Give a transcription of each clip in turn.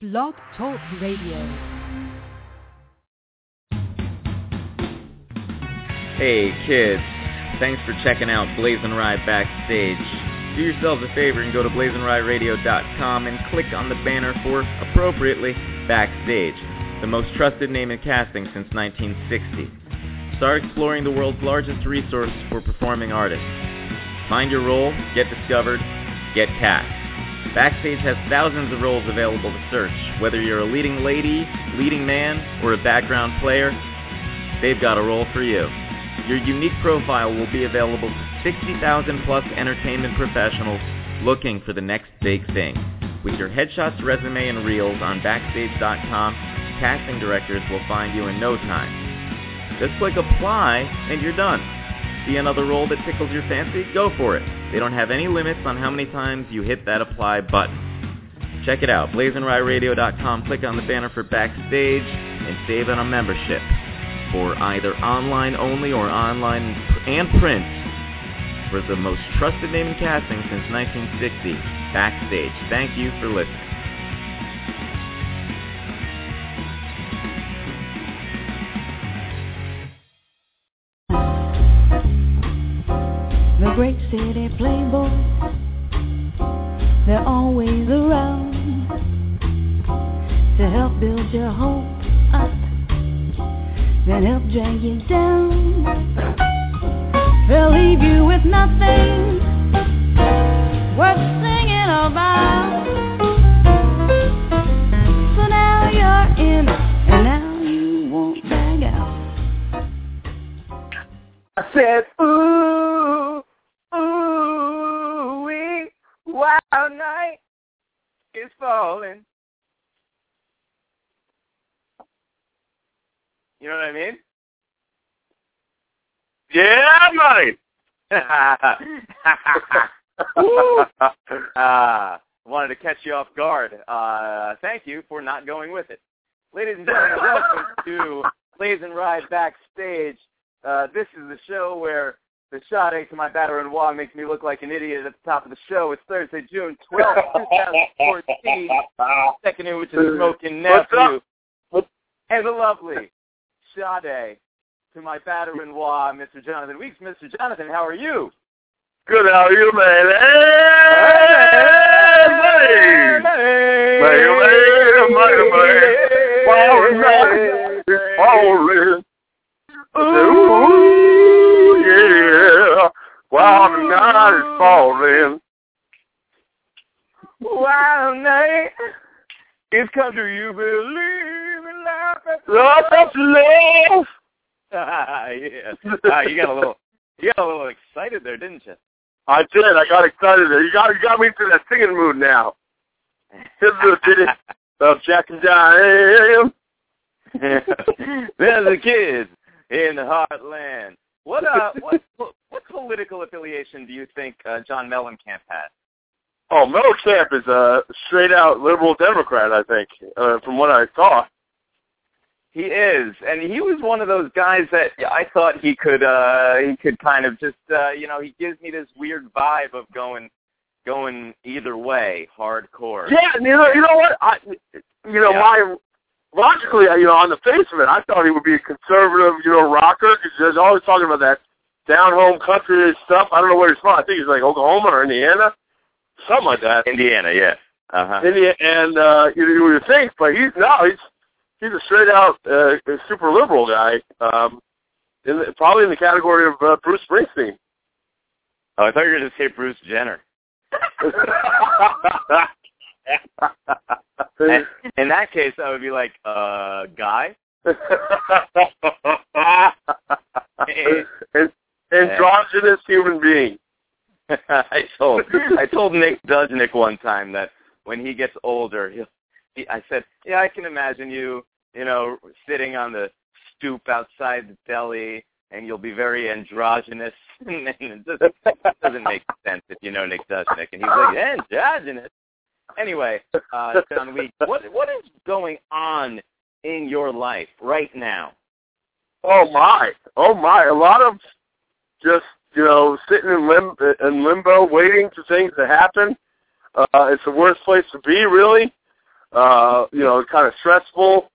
Blog Talk Radio. Hey kids, thanks for checking out BlazinRy Backstage. Do yourselves a favor and go to blazinryradio.com and click on the banner for, appropriately, Backstage, the most trusted name in casting since 1960. Start exploring the world's largest resource for performing artists. Find your role, get discovered, get cast. Backstage has thousands of roles available to search. Whether you're a leading lady, leading man, or a background player, they've got a role for you. Your unique profile will be available to 60,000 plus entertainment professionals looking for the next big thing. With your headshots, resume, and reels on Backstage.com, casting directors will find you in no time. Just click apply and you're done. See another role that tickles your fancy? Go for it. They don't have any limits on how many times you hit that apply button. Check it out, blazinryradio.com. Click on the banner for Backstage and save on a membership for either online only or online and print for the most trusted name in casting since 1960, Backstage. Thank you for listening. Great city playboys, they're always around to help build your hope up, then help drag you down. They'll leave you with nothing worth singing about. So now you're in, and now you won't bag out. I said, ooh, wild night is falling. You know what I mean? Yeah, mate. Uh, wanted to catch you off guard. Uh, thank you for not going with it. Ladies and gentlemen, welcome to BlazinRy Backstage. Uh, this is the show where the shot to my batter and wall makes me look like an idiot at the top of the show. It's Thursday, June 12th, 2014. Second in which is Smoking Nephew. And the lovely Sade to my batter and wall, Mr. Jonathan Weeks. Mr. Jonathan, how are you? Good, how are you, man? Hey, man. Man, man, man, man. Falling, falling. Ooh, While the night is falling. Wild night is come to you believe in life after Love, love, love. Ah, yeah. Wow, you got a little you got a little excited there, didn't you? I did. I got excited. there. You got, you got me into that singing mood now. Here's the ditty of Jack and Diane. There's the kids in the heartland. What uh what what political affiliation do you think uh, John Mellencamp has? Oh, Mellencamp is a straight out liberal Democrat, I think, uh, from what I saw. He is, and he was one of those guys that I thought he could uh he could kind of just uh you know he gives me this weird vibe of going going either way, hardcore. Yeah, you know, you know what? I, you know, Yeah. my logically, you know, on the face of it, I thought he would be a conservative, you know, rocker because he's always talking about that down home country stuff. I don't know where he's from. I think he's like Oklahoma or Indiana, something like that. Indiana, yeah. Uh huh. India, and uh, you, you would think, but he's no, he's he's a straight out uh, super liberal guy. Um, in the, probably in the category of uh, Bruce Springsteen. Oh, I thought you were going to say Bruce Jenner. In that case, I would be like, uh, guy. An- androgynous human being. I told I told Nick Dudnick one time that when he gets older, he'll. He, I said, yeah, I can imagine you, you know, sitting on the stoop outside the deli, and you'll be very androgynous. and it doesn't, it doesn't make sense if you know Nick Dudnick. And he's like, androgynous. Anyway, uh, John Week, what what is going on in your life right now? Oh my, oh my! A lot of just you know sitting in lim in limbo, waiting for things to happen. Uh, it's the worst place to be, really. Uh, you know, kind of stressful.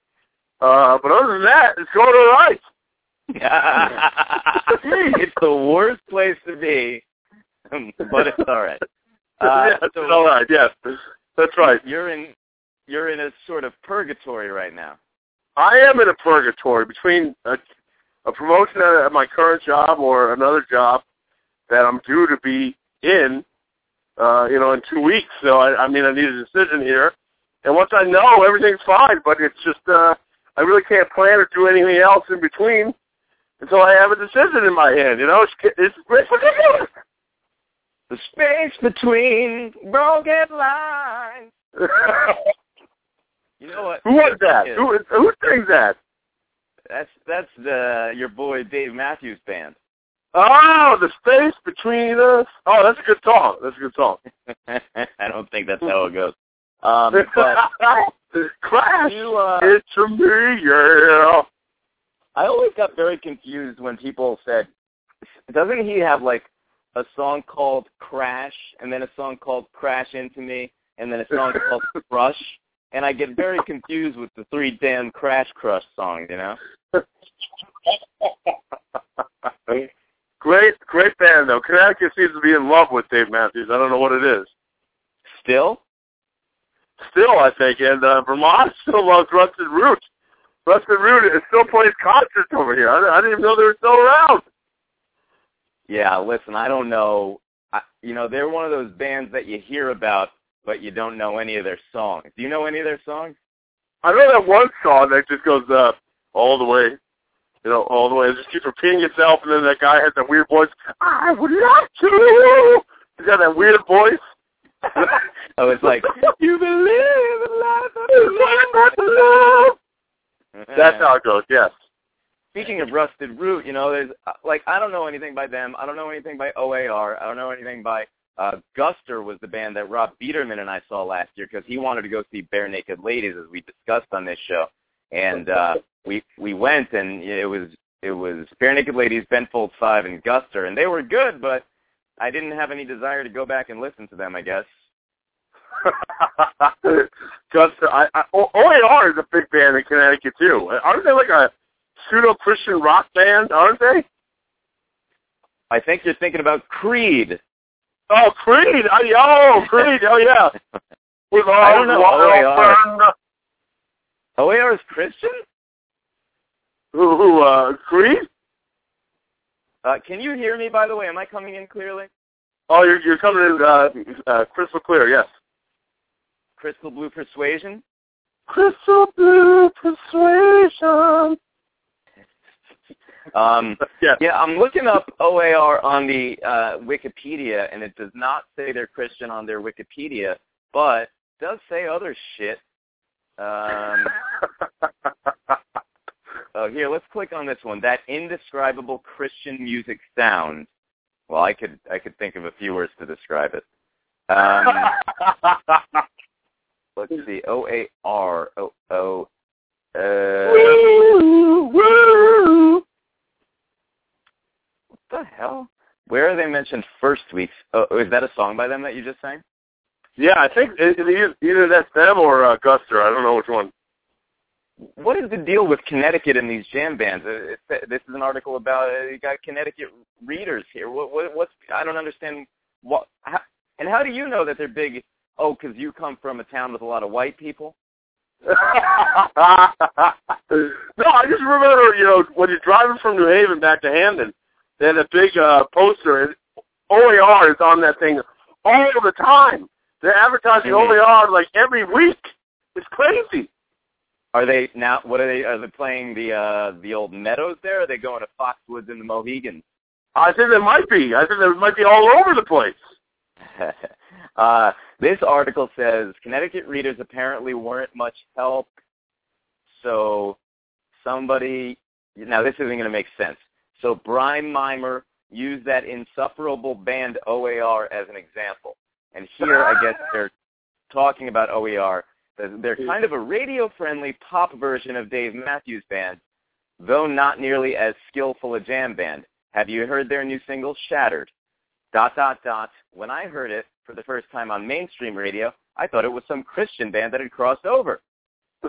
Uh, but other than that, it's going all right. it's the worst place to be, but it's all right. Uh, yeah, it's so all right. Yes, that's right. You're in you're in a sort of purgatory right now. I am in a purgatory between a, a promotion at, my current job or another job that I'm due to be in, uh, you know, in two weeks. So I, I mean, I need a decision here. And once I know, everything's fine. But it's just, uh, I really can't plan or do anything else in between until I have a decision in my hand. You know, it's, it's, it's ridiculous. The space between broken lines. You know what? Who was that? Yeah. Who who sings that? That's that's the your boy Dave Matthews Band. Oh, the space between us. Oh, that's a good song. That's a good song. I don't think that's how it goes. Um, but Crash. you, uh, it's a me, yeah. I always got very confused when people said, "Doesn't he have like a song called Crash and then a song called Crash Into Me and then a song called Crush?" And I get very confused with the three damn Crash Crush songs, you know. great, great band though. Connecticut seems to be in love with Dave Matthews. I don't know what it is. Still, Still, I think, and uh, Vermont still loves Rusted Root. Rusted Root still plays concerts over here. I, I didn't even know they were still around. Yeah. Listen, I don't know. I, you know, they're one of those bands that you hear about, but you don't know any of their songs. Do you know any of their songs? I know that one song that just goes uh, all the way, you know, all the way. It just keeps repeating itself, and then that guy has that weird voice. I would love to. He's got that weird voice. oh, it's like you believe in life. That's how it goes. Yes. Speaking of Rusted Root, you know, there's uh, like I don't know anything by them. I don't know anything by OAR. I don't know anything by uh Guster was the band that Rob Biederman and I saw last year because he wanted to go see Bare Naked Ladies as we discussed on this show, and uh we we went and it was it was Bare Naked Ladies, Ben Folds Five, and Guster, and they were good, but I didn't have any desire to go back and listen to them. I guess. Just, I, I, OAR is a big band in Connecticut too. Aren't they like a pseudo Christian rock band? Aren't they? I think you're thinking about Creed. Oh, Creed! Oh, Creed! Oh, yeah. With all I don't know. OAR. burned- OAR is Christian? Who? Who? Uh, Creed? Uh, can you hear me, by the way? Am I coming in clearly? Oh, you're you're coming in uh, uh, crystal clear. Yes. Crystal Blue Persuasion? Crystal blue persuasion. Um, Yes. yeah, I'm looking up OAR on the uh, Wikipedia, and it does not say they're Christian on their Wikipedia, but does say other shit. Um, oh, here, let's click on this one. That indescribable Christian music sound. Well, I could I could think of a few words to describe it. Um, let's see. O A R O O. Uh, Woo, woo. what the hell? Where are they mentioned first weeks? Oh, is that a song by them that you just sang? Yeah, I think it, it, either- that's them or uh, Guster. I don't know which one. What is the deal with Connecticut and these jam bands? Uh, it's, this is an article about uh, you got Connecticut readers here. What, what, what's I don't understand what how, and how do you know that they're big? Oh, because you come from a town with a lot of white people. no, I just remember, you know, when you're driving from New Haven back to Hamden, they had a big uh, poster, and OAR is on that thing all the time. They're advertising Mhm. OAR like every week. It's crazy. Are they now? What are they? Are they playing the uh the old meadows there? Or are they going to Foxwoods and the Mohegans? I think there might be. I think there might be all over the place. uh, this article says Connecticut readers apparently weren't much help, so somebody. Now this isn't going to make sense. So Brian Mimer used that insufferable band OAR as an example, and here I guess they're talking about OER. They're kind of a radio-friendly pop version of Dave Matthews Band, though not nearly as skillful a jam band. Have you heard their new single, Shattered? Dot, dot, dot. When I heard it for the first time on mainstream radio, I thought it was some Christian band that had crossed over.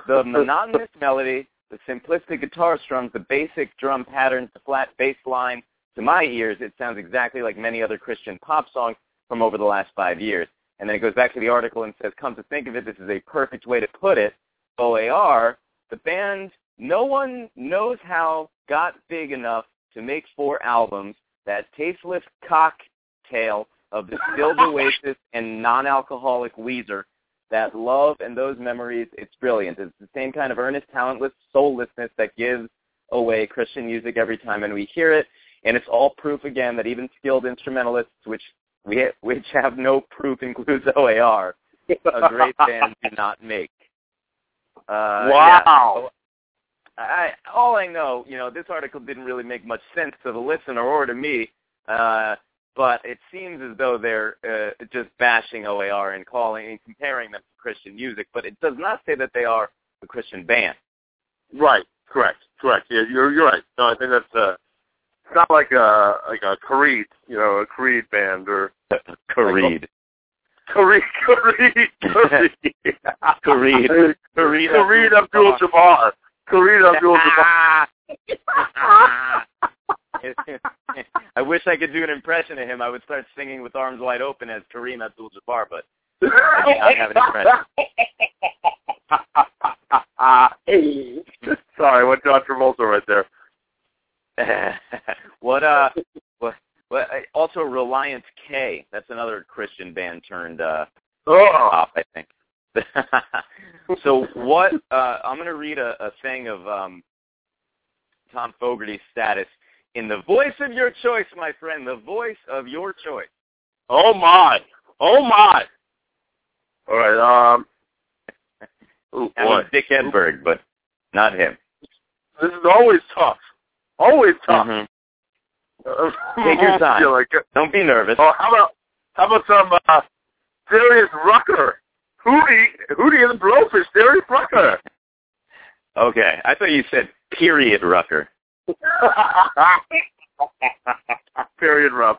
The monotonous melody, the simplistic guitar strums, the basic drum patterns, the flat bass line, to my ears, it sounds exactly like many other Christian pop songs from over the last five years. And then it goes back to the article and says, come to think of it, this is a perfect way to put it. OAR, the band no one knows how got big enough to make four albums, that tasteless cocktail of distilled Oasis and non-alcoholic Weezer, that love and those memories, it's brilliant. It's the same kind of earnest, talentless soullessness that gives away Christian music every time and we hear it. And it's all proof again that even skilled instrumentalists, which we which have no proof includes OAR, a great band do not make. Uh, wow. Yeah. I, all I know, you know, this article didn't really make much sense to the listener or to me, uh, but it seems as though they're uh, just bashing OAR and calling and comparing them to Christian music, but it does not say that they are a Christian band. Right. Correct. Correct. Yeah, you're you're right. No, I think that's uh, it's not like a like a Creed, you know, a Creed band or Creed. Creed, Creed, Creed, Creed, Creed, Creed Abdul-Jabbar. Kareem Abdul-Jabbar. I wish I could do an impression of him. I would start singing with arms wide open as Kareem Abdul-Jabbar, but I do not have an impression. Sorry, what John Travolta right there. what uh what what also Relient K. That's another Christian band turned uh oh. pop, I think. so what uh I'm going to read a, a thing of um Thom Fogarty's status in the voice of your choice, my friend, the voice of your choice. Oh my. Oh my. All right, um Ooh, boy. Dick Enberg, but not him. This is always tough. Always tough. Mm-hmm. Take your time. Like Don't be nervous. Oh, how about how about some uh, Darius Rucker? Hootie, Hootie and the Blowfish, Darius Rucker. Okay, I thought you said period Rucker. period Ruff.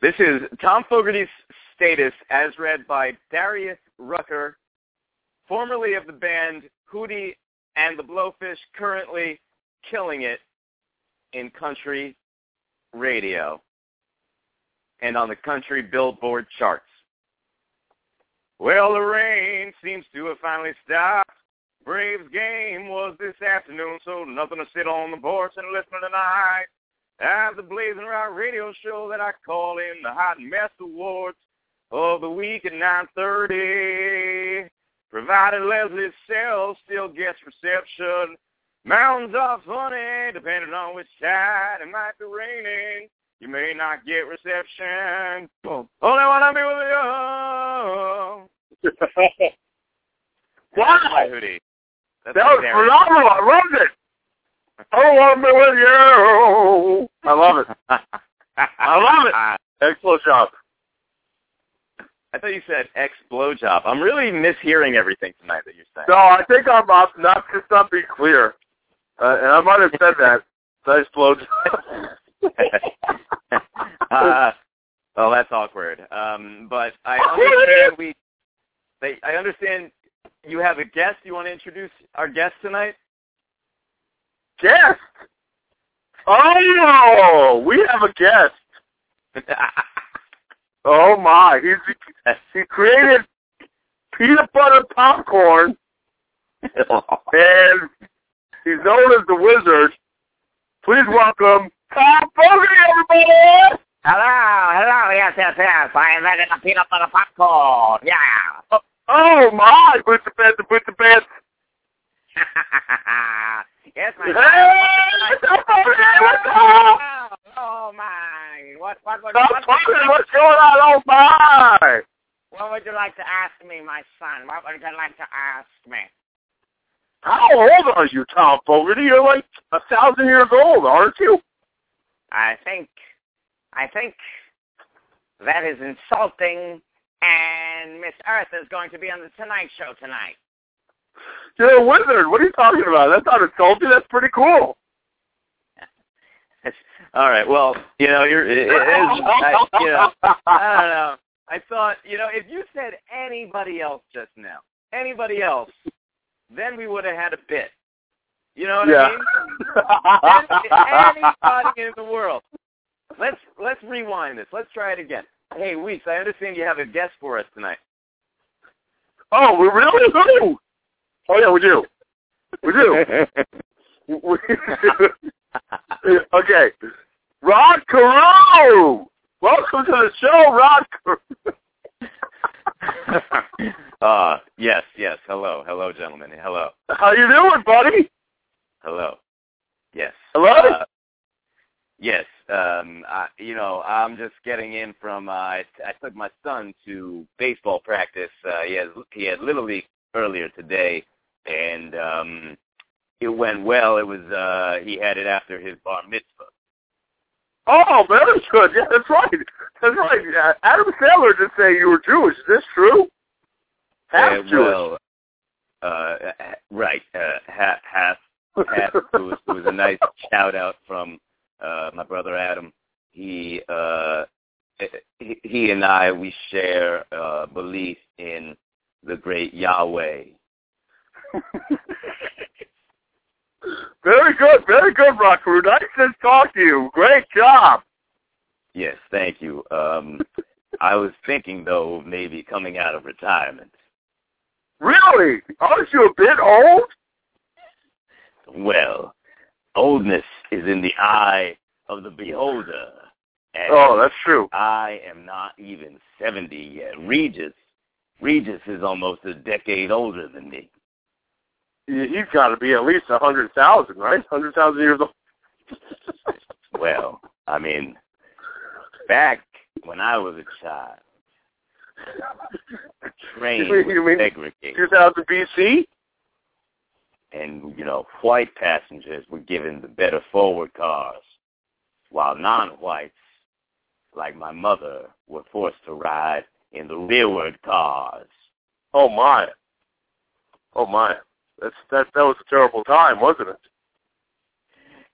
This is Thom Fogarty's status as read by Darius Rucker, formerly of the band Hootie and the Blowfish, currently killing it in country radio and on the country billboard charts. Well, the rain seems to have finally stopped. Braves game was this afternoon, so nothing to sit on the porch and listen tonight. I have the Blazing Rock radio show that I call in the Hot Mess Awards of the week at 9.30. Provided Leslie Sells still gets reception. Mountains are funny, depending on which side it might be raining. You may not get reception. Boom. Oh, Only wanna be with you. That was phenomenal. I loved it. I want to be with you. I love it. I love it. Excellent job. I thought you said ex blowjob. I'm really mishearing everything tonight that you're saying. No, I think I'm up. Not just not be clear, uh, and I might have said that. Nice blowjob. uh, well, that's awkward. Um, but I understand we. They, I understand you have a guest. You want to introduce our guest tonight? Guest? Oh, we have a guest. oh my! He's he created peanut butter popcorn, and he's known as the Wizard. Please welcome Thom Fogarty, everybody! Hello, hello, yes, yes, yes. I invented the peanut butter popcorn. Yeah. Oh, Oh, my! Put the bed, put the bed. yes, my Hey, Thom Fogarty, what's up? Oh my! What what what? Tom what, Fogarty, what's going on? Oh my! what would you like to ask me, my son? What would you like to ask me? How old are you, Thom Fogarty? You're like a thousand years old, aren't you? I think, I think that is insulting, and Miss Earth is going to be on the Tonight Show tonight. You're a wizard. What are you talking about? That's not insulting. That's pretty cool. All right. Well, you know, you're it is. I, you know, I don't know. I thought, you know, if you said anybody else just now, anybody else, then we would have had a bit. You know what yeah. I mean? anybody in the world. Let's let's rewind this. Let's try it again. Hey, Weeks, I understand you have a guest for us tonight. Oh, we really do. Oh yeah, we do. We do. okay, Rod Carew. Welcome to the show, Rod Carew. uh, yes, yes. Hello, hello, gentlemen. Hello. How you doing, buddy? Hello. Yes. Hello. Uh, yes. Um, I, you know, I'm just getting in from. Uh, I, I took my son to baseball practice. Uh, he has he had little league earlier today, and um, it went well. It was uh, he had it after his bar mitzvah. Oh, very good. Yeah, that's right. That's right. Uh, Adam Sandler did say you were Jewish. Is this true? Half uh, Jewish. Well, uh, right. Uh, half, half, half. it, was, it was a nice shout out from uh, my brother Adam. He, uh, he, he and I, we share uh, belief in the great Yahweh. Very good, very good, Rockaroo. Nice to talk to you. Great job. Yes, thank you. Um, I was thinking, though, maybe coming out of retirement. Really? Aren't you a bit old? Well, oldness is in the eye of the beholder. And oh, that's true. I am not even 70 yet. Regis, Regis is almost a decade older than me he's got to be at least a hundred thousand, right? Hundred thousand years old. well, I mean, back when I was a child, train you mean, you mean segregated. 2000 BC. And you know, white passengers were given the better forward cars, while non-whites, like my mother, were forced to ride in the rearward cars. Oh my! Oh my! That's that that was a terrible time, wasn't it?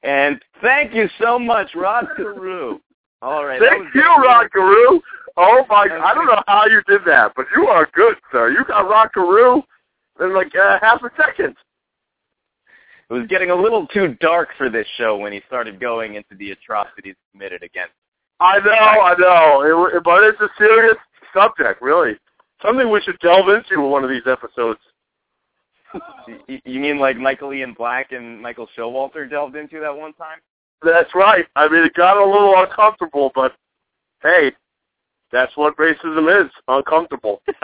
And thank you so much, Rod Carew. All right. Thank you, Rod Carew. Oh my! Okay. I don't know how you did that, but you are good, sir. You got Rod Carew in like uh, half a second. It was getting a little too dark for this show when he started going into the atrocities committed against. I know, I know, it, but it's a serious subject, really. Something we should delve into in one of these episodes you mean like Michael Ian Black and Michael Showalter delved into that one time? That's right. I mean, it got a little uncomfortable, but hey, that's what racism is, uncomfortable. you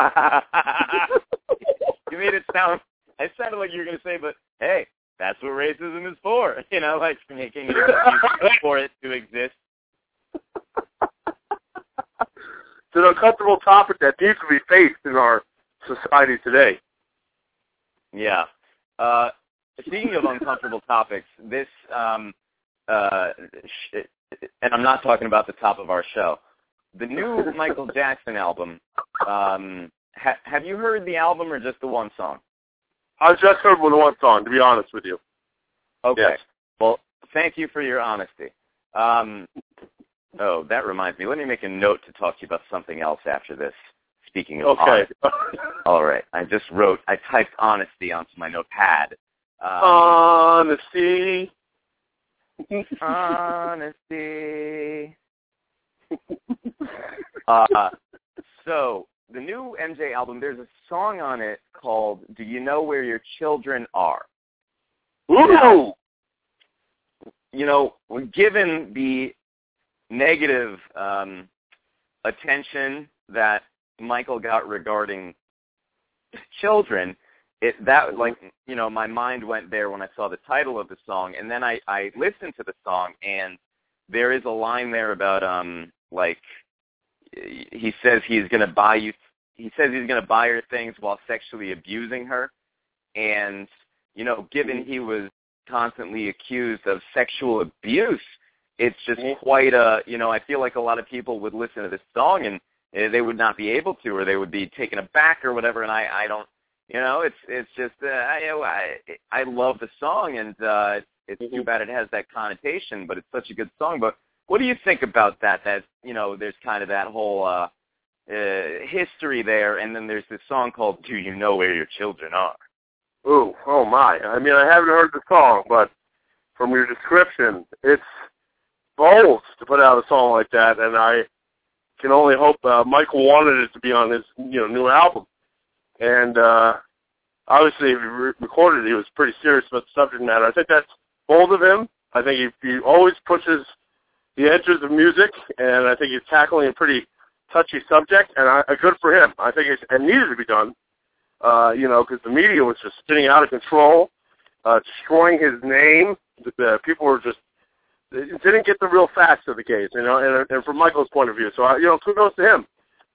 made it sound, it sounded like you were going to say, but hey, that's what racism is for. You know, like making it for it to exist. It's an uncomfortable topic that needs to be faced in our society today. Yeah. Uh, speaking of uncomfortable topics, this, um, uh, sh- and I'm not talking about the top of our show. The new Michael Jackson album. Um, ha- have you heard the album or just the one song? I just heard one song. To be honest with you. Okay. Yes. Well, thank you for your honesty. Um, oh, that reminds me. Let me make a note to talk to you about something else after this. Speaking of okay. honesty. All right. I just wrote, I typed honesty onto my notepad. Um, honesty. honesty. uh, so, the new MJ album, there's a song on it called Do You Know Where Your Children Are? Ooh! You know, given the negative um, attention that Michael got regarding children, it that like you know my mind went there when I saw the title of the song, and then I I listened to the song, and there is a line there about um like he says he's going to buy you he says he's going to buy her things while sexually abusing her and you know given he was constantly accused of sexual abuse it's just quite a you know i feel like a lot of people would listen to this song and Eh, they would not be able to, or they would be taken aback or whatever. And I, I don't, you know, it's it's just uh, I, I I love the song, and uh, it's too bad it has that connotation, but it's such a good song. But what do you think about that? That you know, there's kind of that whole uh, uh, history there, and then there's this song called "Do You Know Where Your Children Are." Ooh, oh my! I mean, I haven't heard the song, but from your description, it's bold to put out a song like that, and I can only hope uh, Michael wanted it to be on his you know new album, and uh, obviously if he re- recorded it, he was pretty serious about the subject matter. I think that's bold of him. I think he, he always pushes the edges of music, and I think he's tackling a pretty touchy subject, and I, good for him. I think it's, it needed to be done, uh, you know, because the media was just spinning out of control, uh, destroying his name. The, the people were just didn't get the real facts of the case, you know, and, and from Michael's point of view. So, I, you know, kudos to him,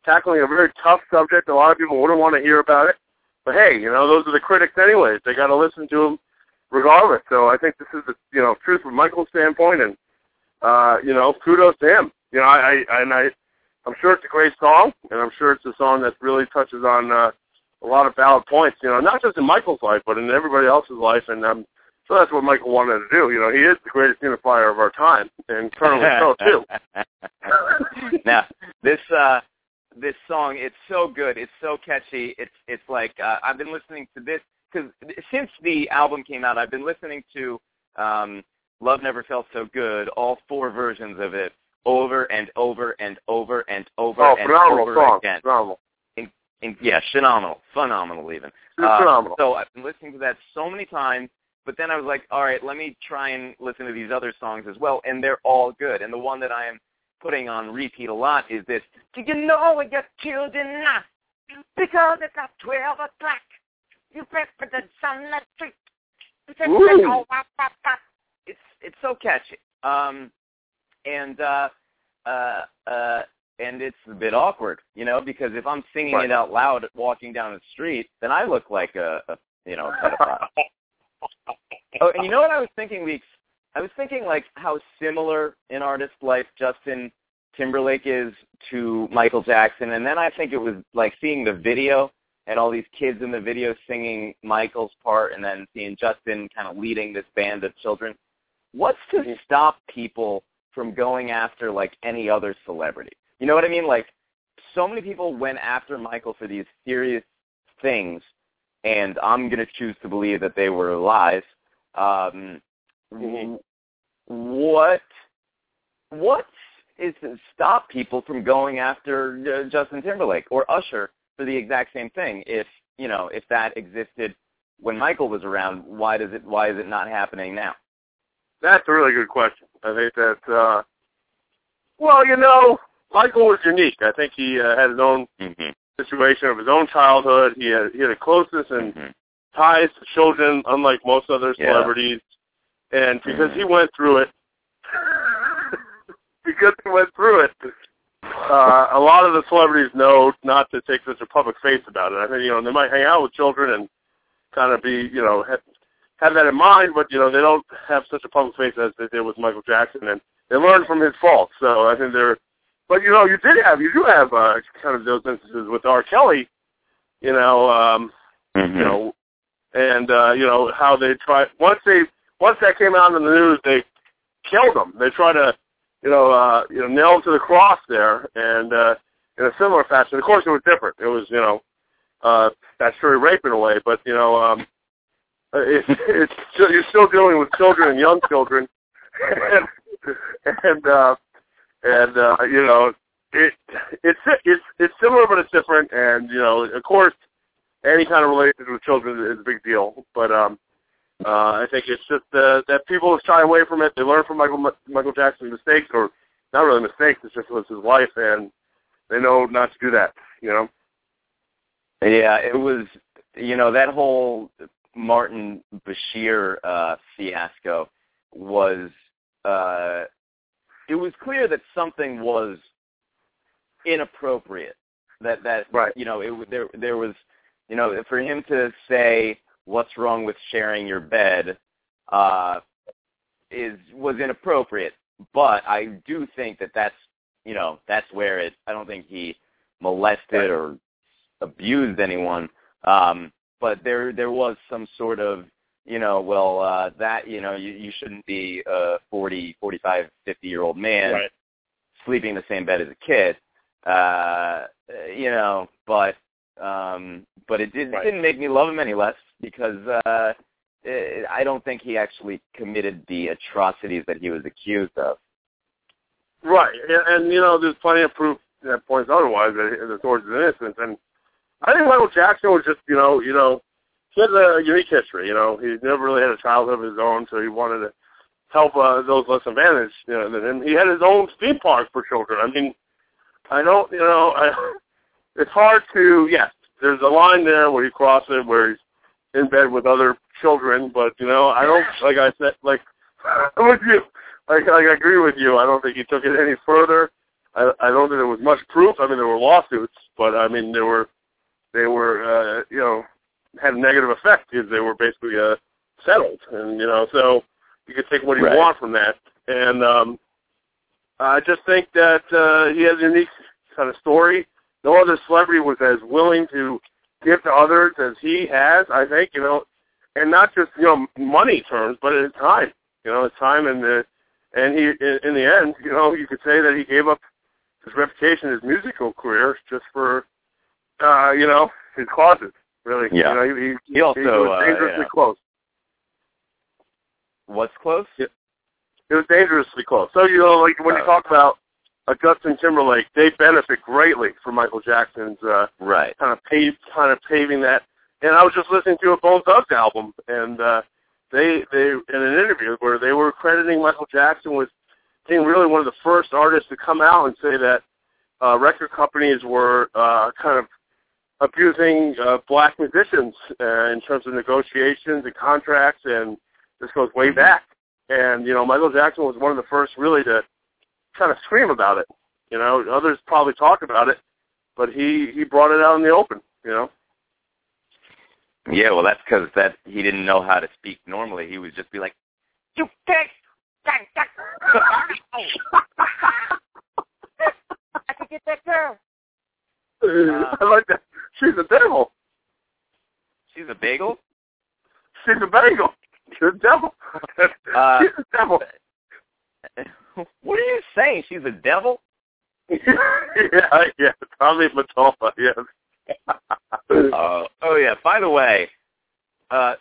tackling a very tough subject. A lot of people wouldn't want to hear about it, but hey, you know, those are the critics anyways. They got to listen to him regardless. So I think this is the you know truth from Michael's standpoint, and uh, you know, kudos to him. You know, I, I and I, I'm sure it's a great song, and I'm sure it's a song that really touches on uh, a lot of valid points. You know, not just in Michael's life, but in everybody else's life, and um, so that's what Michael wanted to do. You know, he is the greatest unifier of our time, and currently so too. now, this uh, this song, it's so good, it's so catchy. It's it's like uh, I've been listening to this because since the album came out, I've been listening to um, "Love Never Felt So Good," all four versions of it, over and over and over and over oh, and over song. again. Phenomenal. In, in, yeah, phenomenal, phenomenal even. Uh, phenomenal. So I've been listening to that so many times, but then I was like, all right, let me try and listen to these other songs as well, and they're all good. And the one that I am putting on repeat a lot is this. Do you know what your children are? Because it's at 12 o'clock. You prep for the sunlit street. It's a- Ooh. oh, wop, wop, wop. It's it's so catchy. Um, and uh, uh, uh, and it's a bit awkward, you know, because if I'm singing Right. it out loud walking down the street, then I look like a, a you know, a pedophile. oh, and you know what I was thinking, Weeks? I was thinking like how similar an artist like Justin Timberlake is to Michael Jackson, and then I think it was like seeing the video and all these kids in the video singing Michael's part, and then seeing Justin kind of leading this band of children. What's to stop people from going after like any other celebrity? You know what I mean? Like so many people went after Michael for these serious things, and I'm going to choose to believe that they were lies. Um, Mhm. What what is to stop people from going after uh, Justin Timberlake or Usher for the exact same thing? If you know if that existed when Michael was around, why does it why is it not happening now? That's a really good question. I think that, uh, well, you know, Michael was unique. I think he uh, had his own Mm-hmm. situation of his own childhood. He had he had a closeness and Mm-hmm. ties to children, unlike most other Yeah. celebrities. And because Mhm. he went through it, because he went through it, uh, a lot of the celebrities know not to take such a public face about it. I think you know they might hang out with children and kind of be you know have, that in mind, but you know they don't have such a public face as they did with Michael Jackson, and they learn from his faults. So I think they're. But you know, you did have, you do have uh, kind of those instances with R. Kelly, you know, um, Mm-hmm. you know, and uh, you know how they try once they once that came out in the news, they killed him. They try to, you know, uh, you know, nail him to the cross there, and uh, in a similar fashion. Of course, it was different. It was, you know, uh, statutory rape in a way, but you know, um, it's it's still, you're still dealing with children and young children, and and uh, and uh, you know, it it's it's it's similar but it's different, and you know, of course any kind of relationship with children is a big deal. But um, uh, I think it's just uh, that people shy away from it. They learn from Michael Michael Jackson's mistakes, or not really mistakes. It's just was his life, and they know not to do that. You know. Yeah, it was you know that whole Martin Bashir uh, fiasco was uh, it was clear that something was inappropriate. That that Right. you know it there there was you know for him to say what's wrong with sharing your bed uh, is was inappropriate. But I do think that that's you know that's where it. I don't think he molested or abused anyone. Um, but there there was some sort of you know well uh, that you know you, you shouldn't be a forty forty five fifty year old man Right. sleeping in the same bed as a kid. Uh, you know, but um, but it, did, Right. didn't make me love him any less because uh, eh, I don't think he actually committed the atrocities that he was accused of. Right, and, and you know, there's plenty of proof that points otherwise that the towards his innocence. And I think Michael Jackson was just, you know, you know, he has a unique history. You know, he never really had a childhood of his own, so he wanted to help uh, those less advantaged. You know, and he had his own theme park for children. I mean, I don't, you know, I, it's hard to. Yes, there's a line there where you cross it, where he's in bed with other children, but you know, I don't, like I said, like with you, like, like I agree with you. I don't think he took it any further. I, I don't think there was much proof. I mean, there were lawsuits, but I mean, there were, they were, uh, you know, had a negative effect because they were basically uh, settled, and you know, so you could take what you Right. want from that. And um, I just think that uh, he has a unique kind of story. No other celebrity was as willing to give to others as he has. I think you know, and not just you know money terms, but in time. You know, his time and the and he in, in the end, you know, you could say that he gave up his reputation, his musical career, just for uh, you know his closet, Really, Yeah. You know, he, he, He also, he was uh, dangerously yeah. close. What's close? Yeah. It was dangerously close. So you know, like when you Oh. talk about uh, Justin Timberlake, they benefit greatly from Michael Jackson's uh, Right. kind of pave, kind of paving that. And I was just listening to a Bone Thugs album, and uh, they they in an interview where they were crediting Michael Jackson with being really one of the first artists to come out and say that uh, record companies were uh, kind of abusing uh, black musicians uh, in terms of negotiations and contracts, and this goes way back. And you know, Michael Jackson was one of the first really to kind of scream about it. You know, others probably talk about it, but he he brought it out in the open. You know. Yeah, well, that's because that he didn't know how to speak normally. He would just be like, "You pig! I could get that girl. Uh, I like that. She's a devil. She's a bagel." She's a bagel. She's a devil. Uh, She's a devil. what are you saying? She's a devil? yeah, yeah. Tommy Mottola, yes. Uh, oh yeah. By the way, uh,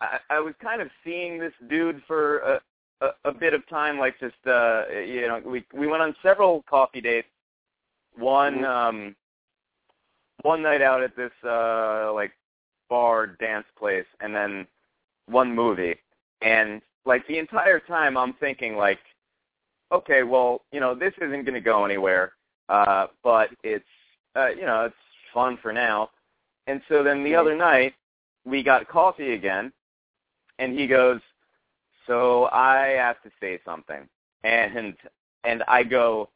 I, I was kind of seeing this dude for a, a, a bit of time. Like just uh, you know, we we went on several coffee dates. One Mhm. um, one night out at this uh, like bar dance place, and then one movie. And like the entire time, I'm thinking like, okay, well, you know, this isn't going to go anywhere, uh, but it's uh, you know, it's fun for now. And so then the other night, we got coffee again, and he goes, "So I have to say something," and and I go,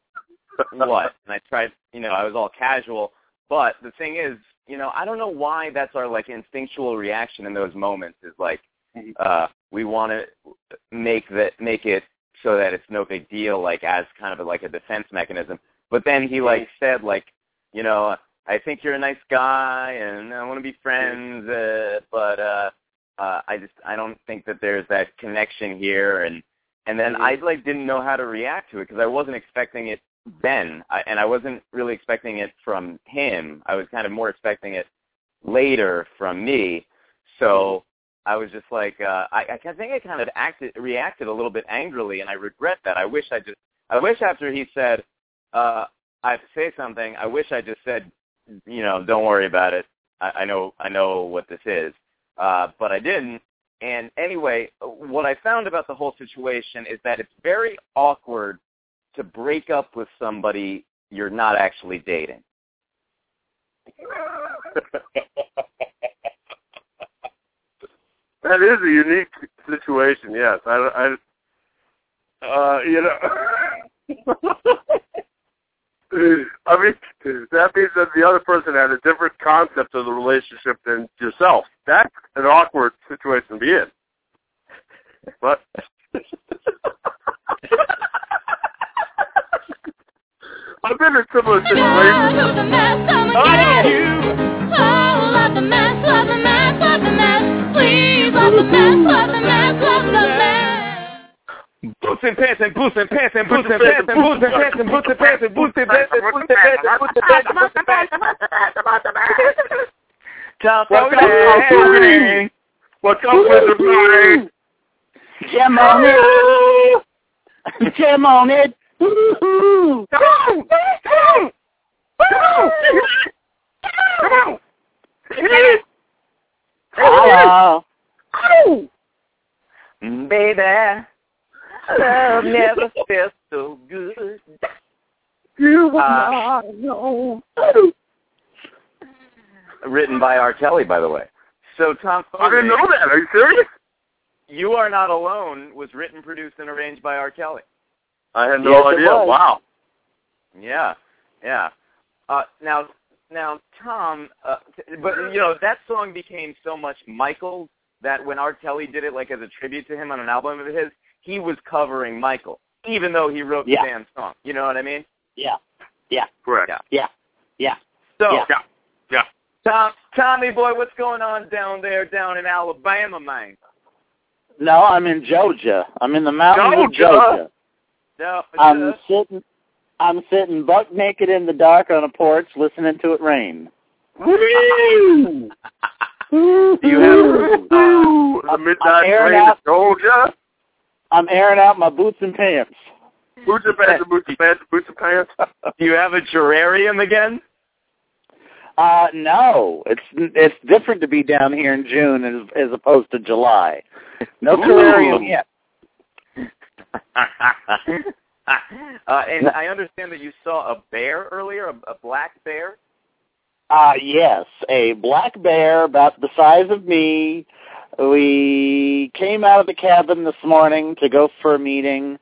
"What?" And I tried, you know, I was all casual, but the thing is, you know, I don't know why that's our like instinctual reaction in those moments is like, uh, we want to make that make it so that it's no big deal, like as kind of a, like a defense mechanism. But then he like said like, you know, I think you're a nice guy and I want to be friends, uh, but uh, uh, I just I don't think that there's that connection here, and and then I like didn't know how to react to it because I wasn't expecting it then, I, and I wasn't really expecting it from him. I was kind of more expecting it later from me. So I was just like, uh, I, I think I kind of acted, reacted a little bit angrily, and I regret that. I wish I just, I wish after he said, uh, I have to say something. I wish I just said, you know, don't worry about it. I, I know, I know what this is, uh, but I didn't. And anyway, what I found about the whole situation is that it's very awkward to break up with somebody you're not actually dating. that is a unique situation. Yes, I, I uh, you know. I mean, that means that the other person had a different concept of the relationship than yourself. That's an awkward situation to be in. But I've been in similar situations. Boots and pants and boots and pants and boots and pants and boots and pants and boots and pants and boots and pants and boots and pants and boots and pants and boots and pants. Thom Fogarty. What's up with the party? Jam on it. Jam on it. Come on! Come on! Come on! Hit it! Hello. Oh! Baby, love never felt so good. You Uh. Written by R. Kelly, by the way. So Thom I didn't know that. Are you serious? You Are Not Alone was written, produced, and arranged by R. Kelly. I had no Yes, idea. Wow. Yeah, yeah. Uh, now, now, Thom, uh, but you know that song became so much Michael that when R. Kelly did it, like as a tribute to him on an album of his, he was covering Michael, even though he wrote Yeah. the damn song. You know what I mean? Yeah. Yeah. Correct. Yeah. Yeah. So, Yeah. Yeah. Thom, Tommy boy, what's going on down there, down in Alabama, man? No, I'm in Georgia. I'm in the mountains of Georgia? Georgia. No, I'm sitting I'm sitting buck naked in the dark on a porch listening to it rain. Woo! Do you have- Woo! The I'm midnight airing train to Georgia. I'm airing out my boots and pants. Boots and pants, boots and pants, boots and pants. do you have a gerarium again? Uh no, it's it's different to be down here in June as as opposed to July. No Ooh. terrarium yet. uh, and I understand that you saw a bear earlier, a, a black bear. Uh yes, a black bear about the size of me. We came out of the cabin this morning to go for a meeting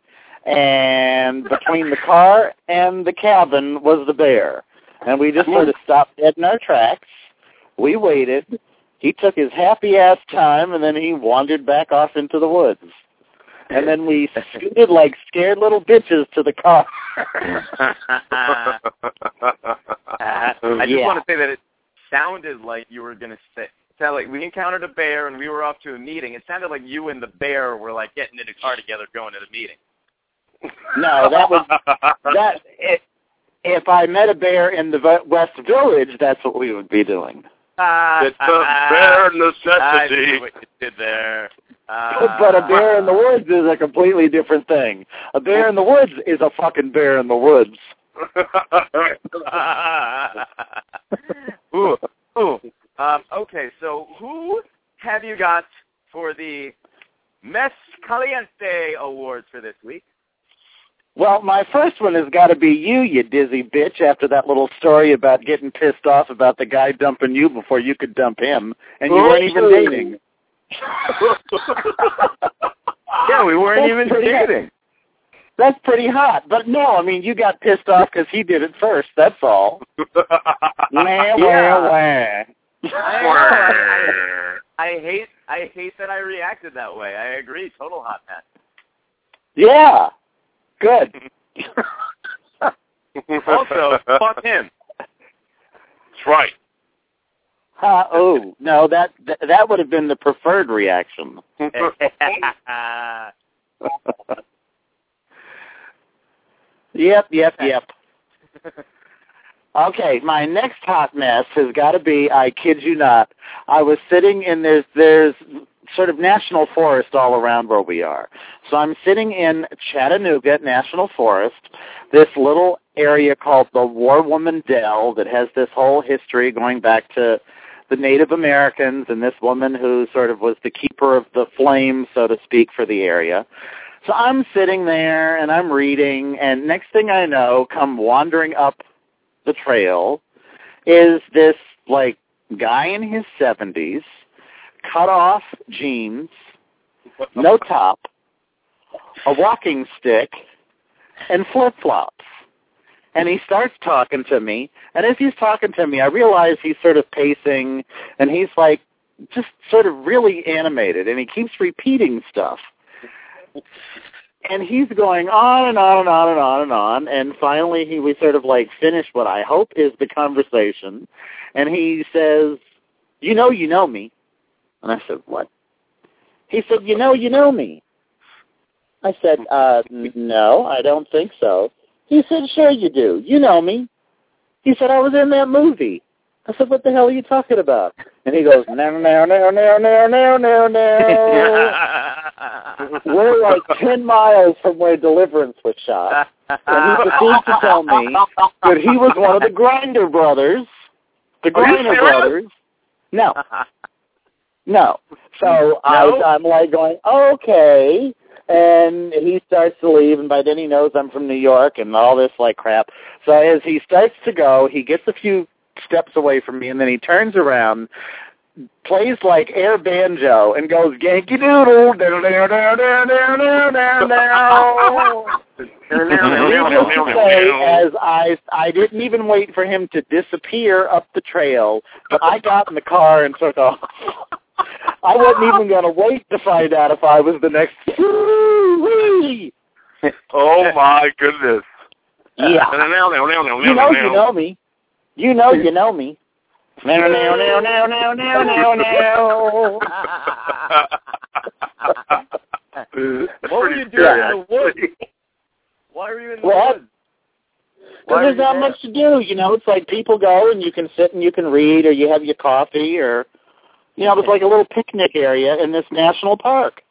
and between the car and the cabin was the bear. And we just sort of stopped dead in our tracks. We waited. He took his happy ass time and then he wandered back off into the woods. And then we scooted like scared little bitches to the car. Uh, I just Yeah. want to say that it sounded like you were going to say. It sounded like we encountered a bear and we were off to a meeting. It sounded like you and the bear were like getting in a car together, going to the meeting. No, that was that if, if I met a bear in the West Village, that's what we would be doing. It's a bare I see necessity. what you did there. Uh, but a bear in the woods is a completely different thing. A bear in the woods is a fucking bear in the woods. ooh, ooh. Um, okay, so who have you got for the Mes Caliente Awards for this week? Well, my first one has got to be you, you dizzy bitch, after that little story about getting pissed off about the guy dumping you before you could dump him, and you weren't even dating. Yeah, we weren't That's even pretty good. dating. That's pretty hot. But no, I mean, you got pissed off because he did it first, that's all. Wah, wah, Yeah. wah. I, I hate I hate that I reacted that way. I agree. Total hot mess. Yeah. Good. Also, fuck him. That's right. Uh, oh, no, that, that that would have been the preferred reaction. Yep, yep, yep. Okay, my next hot mess has got to be, I kid you not, I was sitting in there's there's sort of national forest all around where we are. So I'm sitting in Chattahoochee National Forest, this little area called the War Woman Dell that has this whole history going back to the Native Americans and this woman who sort of was the keeper of the flame, so to speak, for the area. So I'm sitting there and I'm reading, and next thing I know, come wandering up the trail is this like guy in his seventies, cut off jeans, no top, a walking stick, and flip flops. And he starts talking to me, and as he's talking to me, I realize he's sort of pacing, and he's like just sort of really animated, and he keeps repeating stuff. And he's going on and on and on and on and on and finally he we sort of like finish what I hope is the conversation and he says, You know you know me and I said, What? He said, You know you know me. I said, uh, no, I don't think so. He said, sure you do. You know me. He said, I was in that movie. I said, what the hell are you talking about? And he goes, no, no, no, no, no, no, no, no. We're like 10 miles from where Deliverance was shot. And he proceeds to tell me that he was one of the Griner brothers. The Griner brothers. No, no. So I, I'm like going, okay. And he starts to leave, and by then he knows I'm from New York and all this like crap. So as he starts to go, he gets a few steps away from me, and then he turns around, plays like air banjo, and goes Yankee Doodle. Needless to say, as I I didn't even wait for him to disappear up the trail, but I got in the car and took off. I wasn't even going to wait to find out if I was the next. Oh my goodness. Yeah. You know you know me. You know you know me. Now, now, now, now, now, now, now, now. what were you doing Yeah. in the woods? Why were you in the What? woods? Because there's not you much to do, you know. It's like people go and you can sit and you can read, or you have your coffee, or you know, it's like a little picnic area in this national park.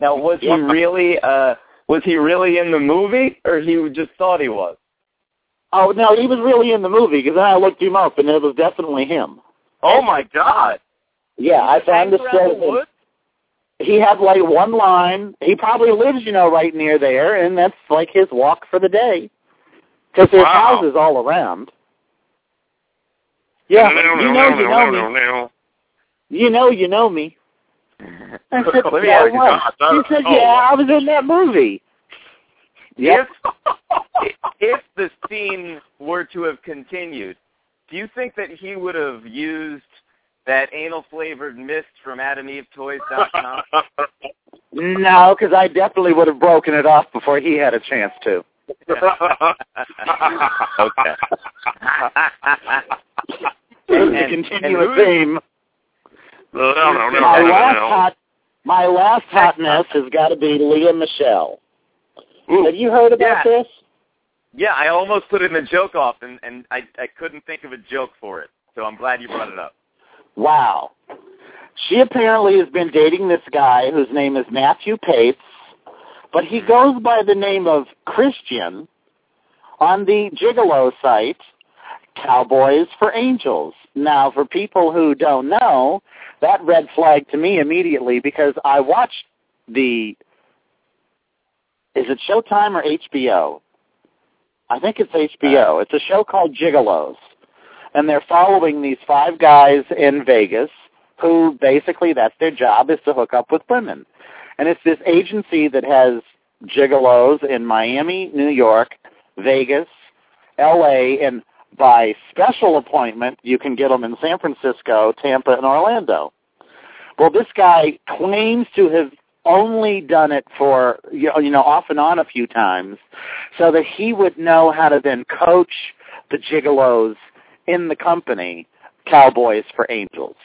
Now, was he really uh was he really in the movie, or he just thought he was? Oh no, he was really in the movie because then I looked him up and it was definitely him. Oh my God. Yeah, I found the Hangs story. He had like one line. He probably lives, you know, right near there, and that's like his walk for the day. Because there's Wow. houses all around. Yeah, you know, you know me. You know, you know me. I said, Let me yeah, ask you what? He said, Oh. yeah, I was in that movie. Yep. If if the scene were to have continued, do you think that he would have used that anal flavored mist from AdamEveToys.com? No, because I definitely would have broken it off before he had a chance to. okay. It's a And- continuous and who's- theme. No, no, no, no, My no, last no. hot, my last hot mess has got to be Lea Michele. Ooh. Have you heard about Yeah. this? Yeah, I almost put in a joke off, and and I I couldn't think of a joke for it. So I'm glad you brought it up. Wow. She apparently has been dating this guy whose name is Matthew Paetz, but he goes by the name of Christian on the Gigolo site, Cowboys for Angels. Now, for people who don't know, that red flag to me immediately because I watched the, is it Showtime or HBO? I think it's HBO. Uh-huh. It's a show called Gigolos and they're following these five guys in Vegas who basically that's their job is to hook up with women. And it's this agency that has gigolos in Miami, New York, Vegas, LA, and by special appointment you can get them in San Francisco, Tampa, and Orlando. Well, this guy claims to have only done it for you know, off and on a few times so that he would know how to then coach the gigolos in the company Cowboys for Angels.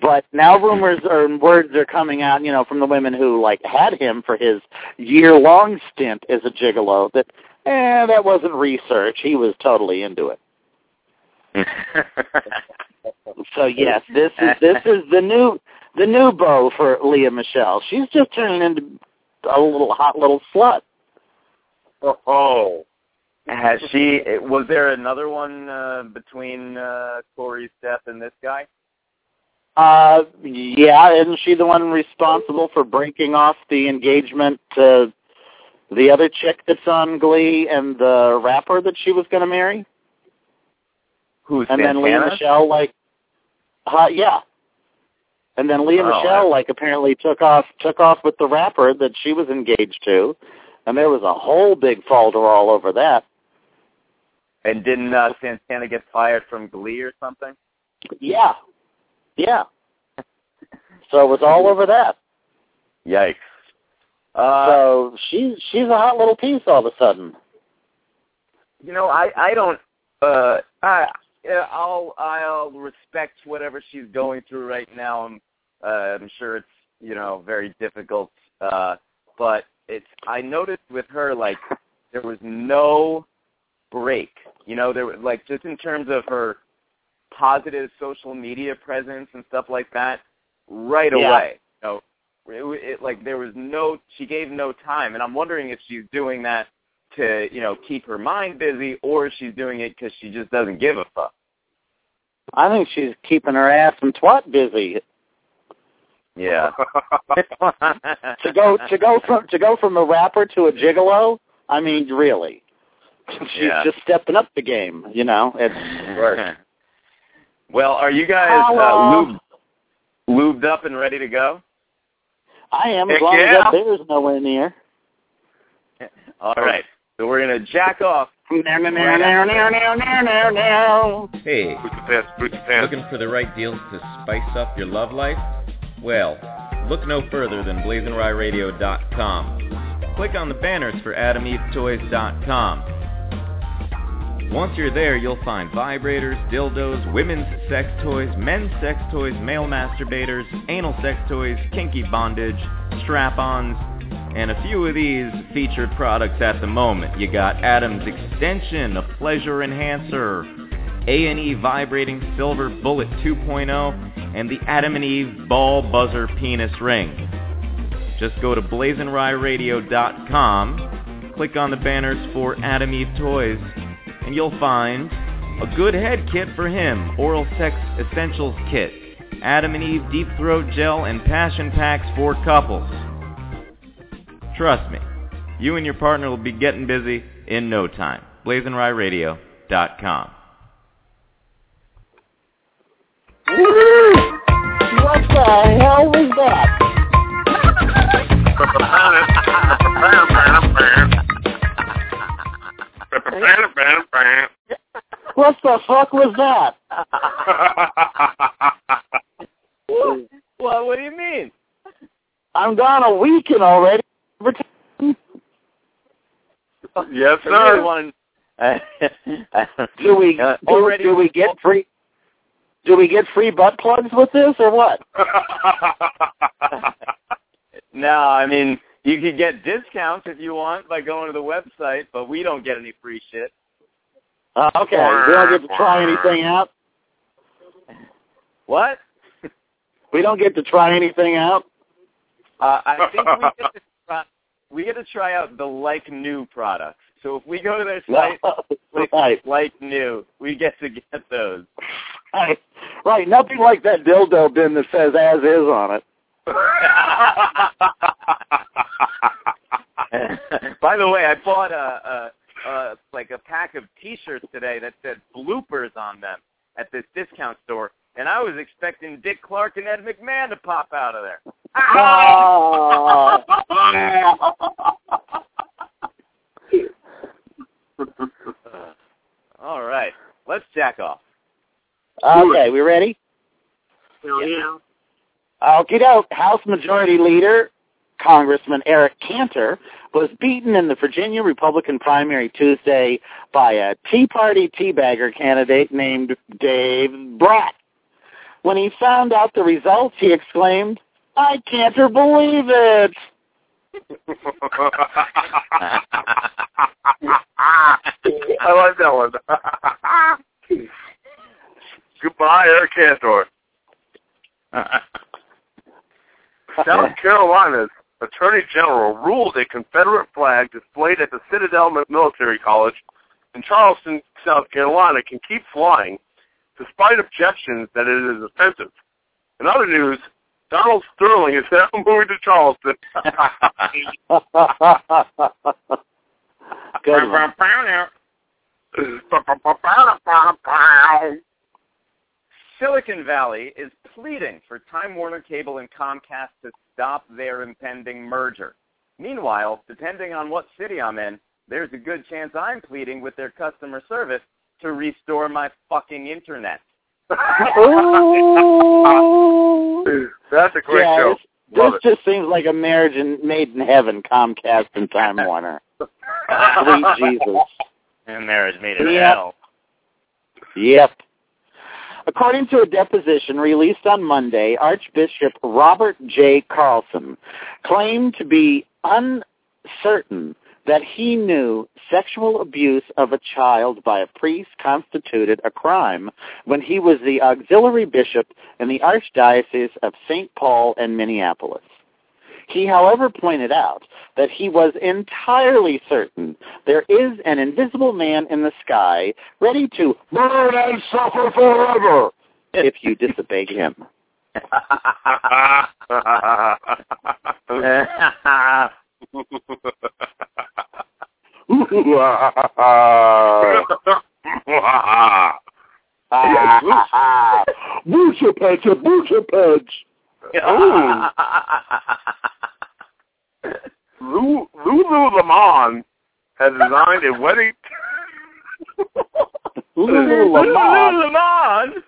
But now rumors or words are coming out, you know, from the women who like had him for his year long stint as a gigolo that eh, that wasn't research. He was totally into it. So yes, this is this is the new the new beau for Lea Michele. She's just turning into a little hot little slut. Oh. Has she? Was there another one uh, between uh, Corey, Steph, and this guy? Uh, yeah, isn't she the one responsible for breaking off the engagement to the other chick that's on Glee and the rapper that she was going to marry? Who's And then Lea Michele, like, uh, yeah. And then Leah Oh, Michelle, like, apparently took off took off with the rapper that she was engaged to, and there was a whole big falter all over that. And didn't uh, Santana get fired from Glee or something? Yeah, yeah. So it was all over that. Yikes. Uh, So she's she's a hot little piece all of a sudden. you know, I I don't. Uh, I I'll I'll respect whatever she's going through right now. I'm uh, I'm sure it's you know very difficult. Uh, but it's I noticed with her like there was no break. You know, there was like just in terms of her positive social media presence and stuff like that, right Yeah. away. You know, it, it like there was no she gave no time, and I'm wondering if she's doing that to you know keep her mind busy, or if she's doing it because she just doesn't give a fuck. I think she's keeping her ass and twat busy. Yeah. To go to go from to go from a rapper to a gigolo. I mean, really, she's Yeah. just stepping up the game. You know, it's Well, are you guys Hello. uh, lubed, lubed up and ready to go? I am, as long yeah. as that bear's nowhere near. All right. So we're going to jack off. Hey. Looking for the right deals to spice up your love life? Well, look no further than blazinryradio.com. Click on the banners for adamevetoys.com once you're there, you'll find vibrators, dildos, women's sex toys, men's sex toys, male masturbators, anal sex toys, kinky bondage, strap-ons, and a few of these featured products at the moment. You got Adam's Extension, a pleasure enhancer, A&E Vibrating Silver Bullet 2.0, and the Adam and Eve Ball Buzzer Penis Ring. Just go to blazinryradio.com, click on the banners for Adam Eve Toys, and you'll find a good head kit for him, Oral Sex Essentials Kit, Adam and Eve Deep Throat Gel, and Passion Packs for couples. Trust me, you and your partner will be getting busy in no time. blazinryradio.com. Woo! What the hell was that? What the fuck was that? Well, what do you mean? I'm gone a weekend already. yes, sir. Everyone, Do we Uh, already- do we get free? Do we get free butt plugs with this or what? no, I mean you can get discounts if you want by going to the website, but we don't get any free shit. Uh, okay, we don't get to try anything out. What? We don't get to try anything out. Uh, I think we get to try, we get to try out the like new products. So if we go to their site, click right, like new, we get to get those. right, right. Nothing like that dildo bin that says "as is" on it. By the way, I bought a, a, a like a pack of T-shirts today that said bloopers on them at this discount store, and I was expecting Dick Clark and Ed McMahon to pop out of there. Oh. All right, let's jack off. okay, we ready? yeah. Okie doke. House Majority Leader Congressman Eric Cantor was beaten in the Virginia Republican primary Tuesday by a Tea Party teabagger candidate named Dave Bratt. When he found out the results, he exclaimed, I can't believe it. I like that one. Goodbye, Eric Cantor. South Carolina's Attorney General ruled a Confederate flag displayed at the Citadel Military College in Charleston, South Carolina can keep flying despite objections that it is offensive. In other news, Donald Sterling is now moving to Charleston. Good one. Silicon Valley is pleading for Time Warner Cable and Comcast to stop their impending merger. Meanwhile, depending on what city I'm in, there's a good chance I'm pleading with their customer service to restore my fucking internet. That's a great yeah, show. this, this just seems like a marriage in, made in heaven, Comcast and Time Warner. Sweet Jesus. And marriage made in Yep. hell. Yep. According to a deposition released on Monday, Archbishop Robert J. Carlson claimed to be uncertain that he knew sexual abuse of a child by a priest constituted a crime when he was the auxiliary bishop in the Archdiocese of St. Paul and Minneapolis. He, however, pointed out that he was entirely certain there is an invisible man in the sky ready to burn and suffer forever if you disobey him. Boocher punch, a boocher punch. Lulu Lamont has designed a wedding. Lulu Lamont. Lamont.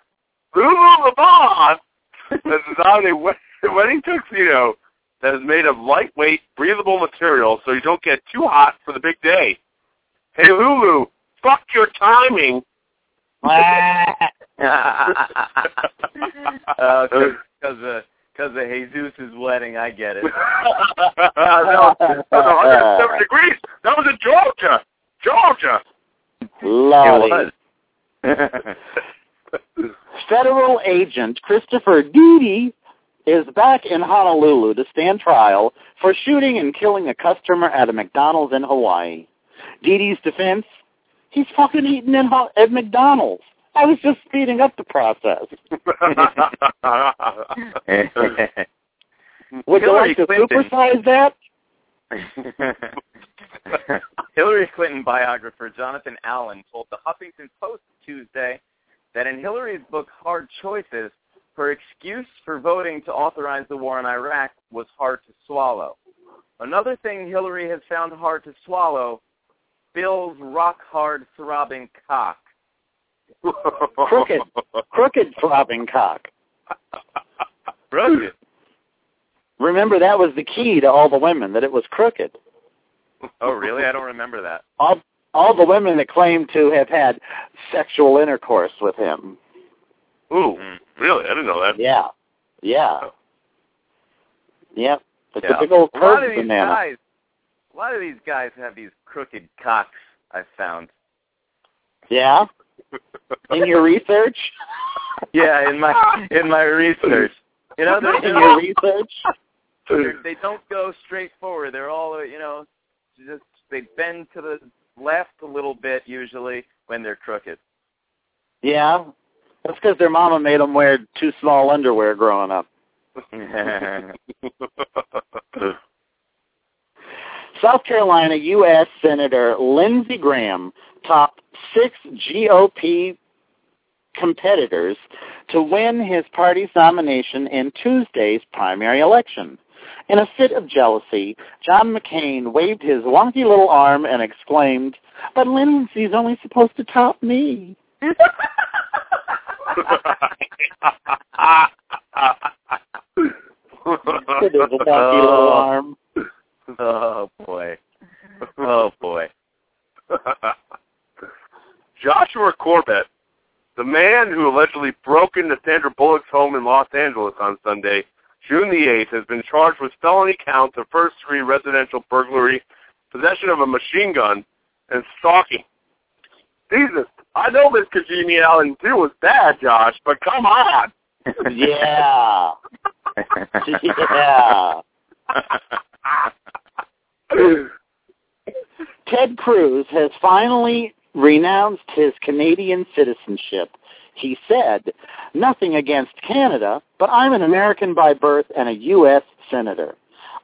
Lulu Lamont has designed a wed- wedding tuxedo that is made of lightweight, breathable material so you don't get too hot for the big day. Hey Lulu, fuck your timing. Because of uh, because of Jesus' wedding, I get it. that was, that was 107 degrees. That was in Georgia. Georgia. Lolly. It Federal agent Christopher Doody is back in Honolulu to stand trial for shooting and killing a customer at a McDonald's in Hawaii. Doodie's defense? He's fucking eating in Ho- at McDonald's. I was just speeding up the process. Would you like to Clinton. supersize that? Hillary Clinton biographer Jonathan Allen told the Huffington Post Tuesday that in Hillary's book Hard Choices, her excuse for voting to authorize the war in Iraq was hard to swallow. Another thing Hillary has found hard to swallow, Bill's rock-hard throbbing cock. Crooked. Crooked throbbing cock. Brilliant. Remember, that was the key to all the women, that it was crooked. Oh, really? I don't remember that. All, all the women that claimed to have had sexual intercourse with him. Ooh, really? I didn't know that. Yeah. Yeah. Oh. Yep. The Yeah. typical A lot of these banana. guys, a lot of these guys have these crooked cocks. I've found. Yeah? In your research? Yeah, in my in my research. You know, they're, In your research? they're, they don't go straight forward. They're all, you know, just they bend to the left a little bit usually when they're crooked. Yeah. That's because their mama made them wear too small underwear growing up. South Carolina U.S. Senator Lindsey Graham topped six GOP competitors to win his party's nomination in Tuesday's primary election. In a fit of jealousy, John McCain waved his wonky little arm and exclaimed, but Lindsey's only supposed to top me. With his wonky little arm. oh boy. Oh boy. Joshua Corbett, the man who allegedly broke into Sandra Bullock's home in Los Angeles on Sunday, June the 8th, has been charged with felony counts of first-degree residential burglary, possession of a machine gun, and stalking. Jesus, I know Miss Congeniality 2 was bad, Josh, but come on. Yeah. Yeah. Ted Cruz has finally renounced his Canadian citizenship. He said, nothing against Canada, but I'm an American by birth and a U.S. Senator.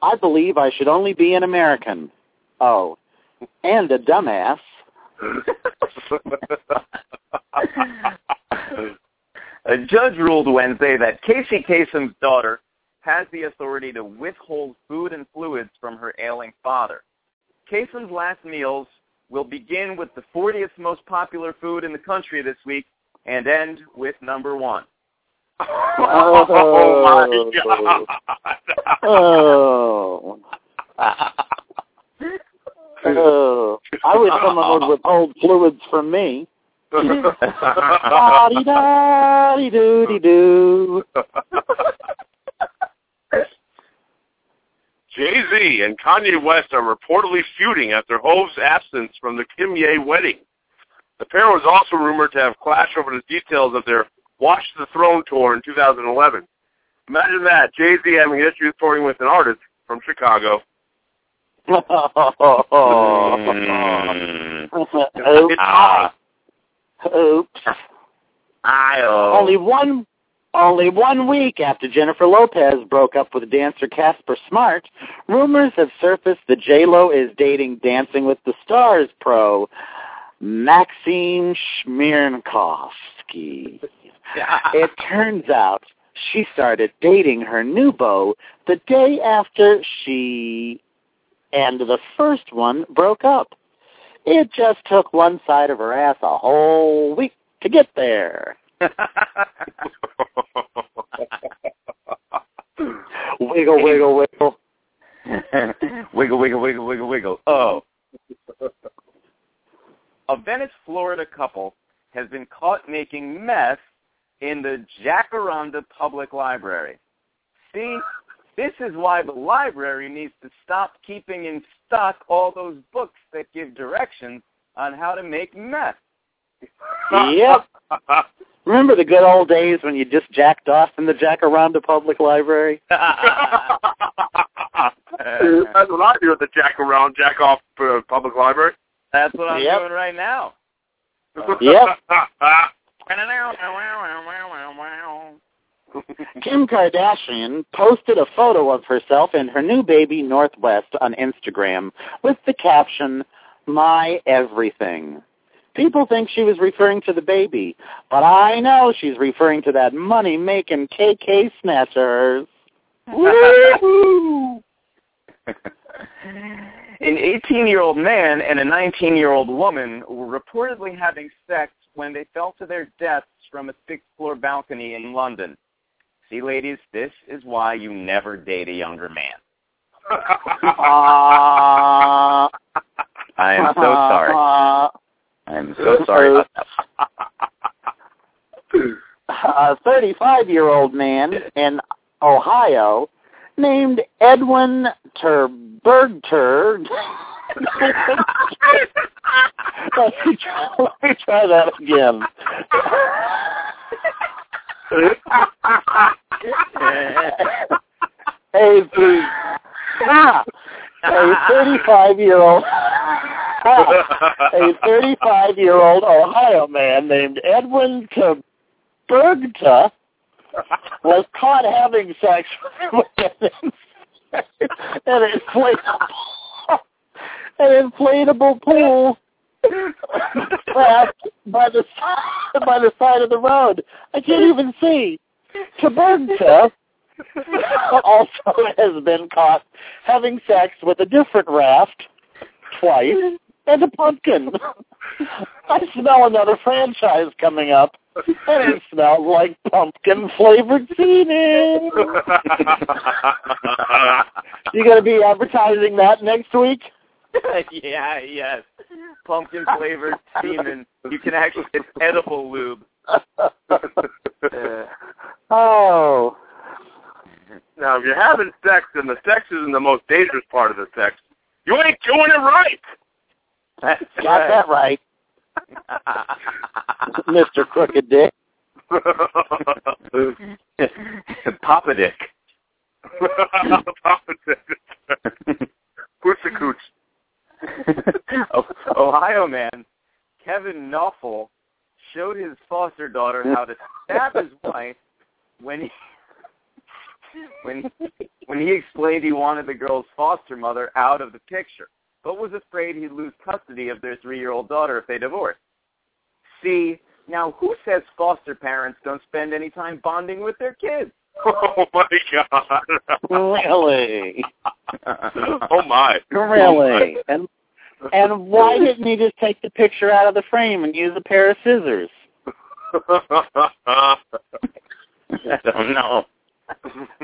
I believe I should only be an American. Oh, and a dumbass. A judge ruled Wednesday that Casey Kasem's daughter has the authority to withhold food and fluids from her ailing father. Kasem's last meals will begin with the 40th most popular food in the country this week and end with number one. oh, oh my god. Oh. Oh. I wish someone would withhold fluids from me. Da-dee-da-dee-doo-dee-doo. Jay-Z and Kanye West are reportedly feuding after Hove's absence from the Kimye wedding. The pair was also rumored to have clashed over the details of their Watch the Throne tour in 2011. Imagine that, Jay-Z having issues touring with an artist from Chicago. Mm. Oops. Ah. Oops. Io. Only one only one week after Jennifer Lopez broke up with dancer Casper Smart, rumors have surfaced that J-Lo is dating Dancing with the Stars pro Maksim Chmerkovskiy. It turns out she started dating her new beau the day after she and the first one broke up. It just took one side of her ass a whole week to get there. Wiggle, wiggle, wiggle. wiggle, wiggle, wiggle, wiggle, wiggle. Oh. A Venice, Florida couple has been caught making meth in the Jacaranda Public Library. See, this is why the library needs to stop keeping in stock all those books that give directions on how to make meth. Yep. Remember the good old days when you just jacked off in the Jacaranda Public Library? That's what I do at the Jack Around, Jack Off uh, Public Library. That's what I'm Yep. doing right now. Yep. Kim Kardashian posted a photo of herself and her new baby North West on Instagram with the caption, My Everything. People think she was referring to the baby, but I know she's referring to that money-making KK snatchers. Woo! An 18-year-old man and a 19-year-old woman were reportedly having sex when they fell to their deaths from a sixth-floor balcony in London. See, ladies, this is why you never date a younger man. Uh, I am so sorry. I am so sorry about that. a 35-year-old man in Ohio named Edwin Terbergter. let, me try, let me try that again. a, a 35-year-old a 35-year-old Ohio man named Edwin Bergta was caught having sex with an, an inflatable, an inflatable pool trapped by the by the side of the road. I can't even see. Tabergta also has been caught having sex with a different raft twice and a pumpkin. I smell another franchise coming up, and it smells like pumpkin flavored semen. You gonna be advertising that next week? yeah, yes. Pumpkin flavored semen. You can actually it's edible lube. oh, now, if you're having sex and the sex isn't the most dangerous part of the sex, you ain't doing it right. That's got that right, Mister Crooked Dick. Papa Dick. Pussy cooch. O- Ohio man Kevin Knoffel showed his foster daughter how to stab his wife when he when when he explained he wanted the girl's foster mother out of the picture, but was afraid he'd lose custody of their three-year-old daughter if they divorced. See, now who says foster parents don't spend any time bonding with their kids? Oh my god. Really, oh my. really, oh, and and why didn't he just take the picture out of the frame and use a pair of scissors? I don't know.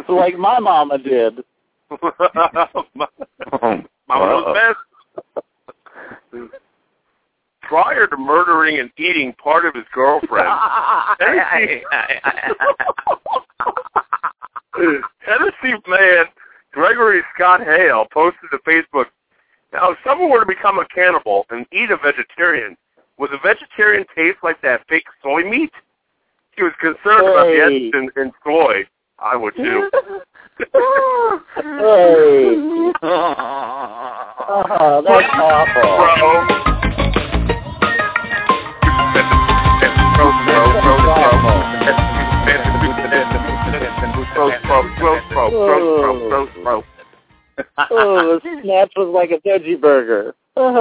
like my mama did. Oh, mama knows best. Prior to murdering and eating part of his girlfriend, Tennessee man Gregory Scott Hale posted to Facebook, now if someone were to become a cannibal and eat a vegetarian, would the vegetarian taste like that fake soy meat? He was concerned about the Hey. essence in, in soy. I would too. Hey. Oh, that's awful. Bro. Oh, the snatch was like a veggie burger. la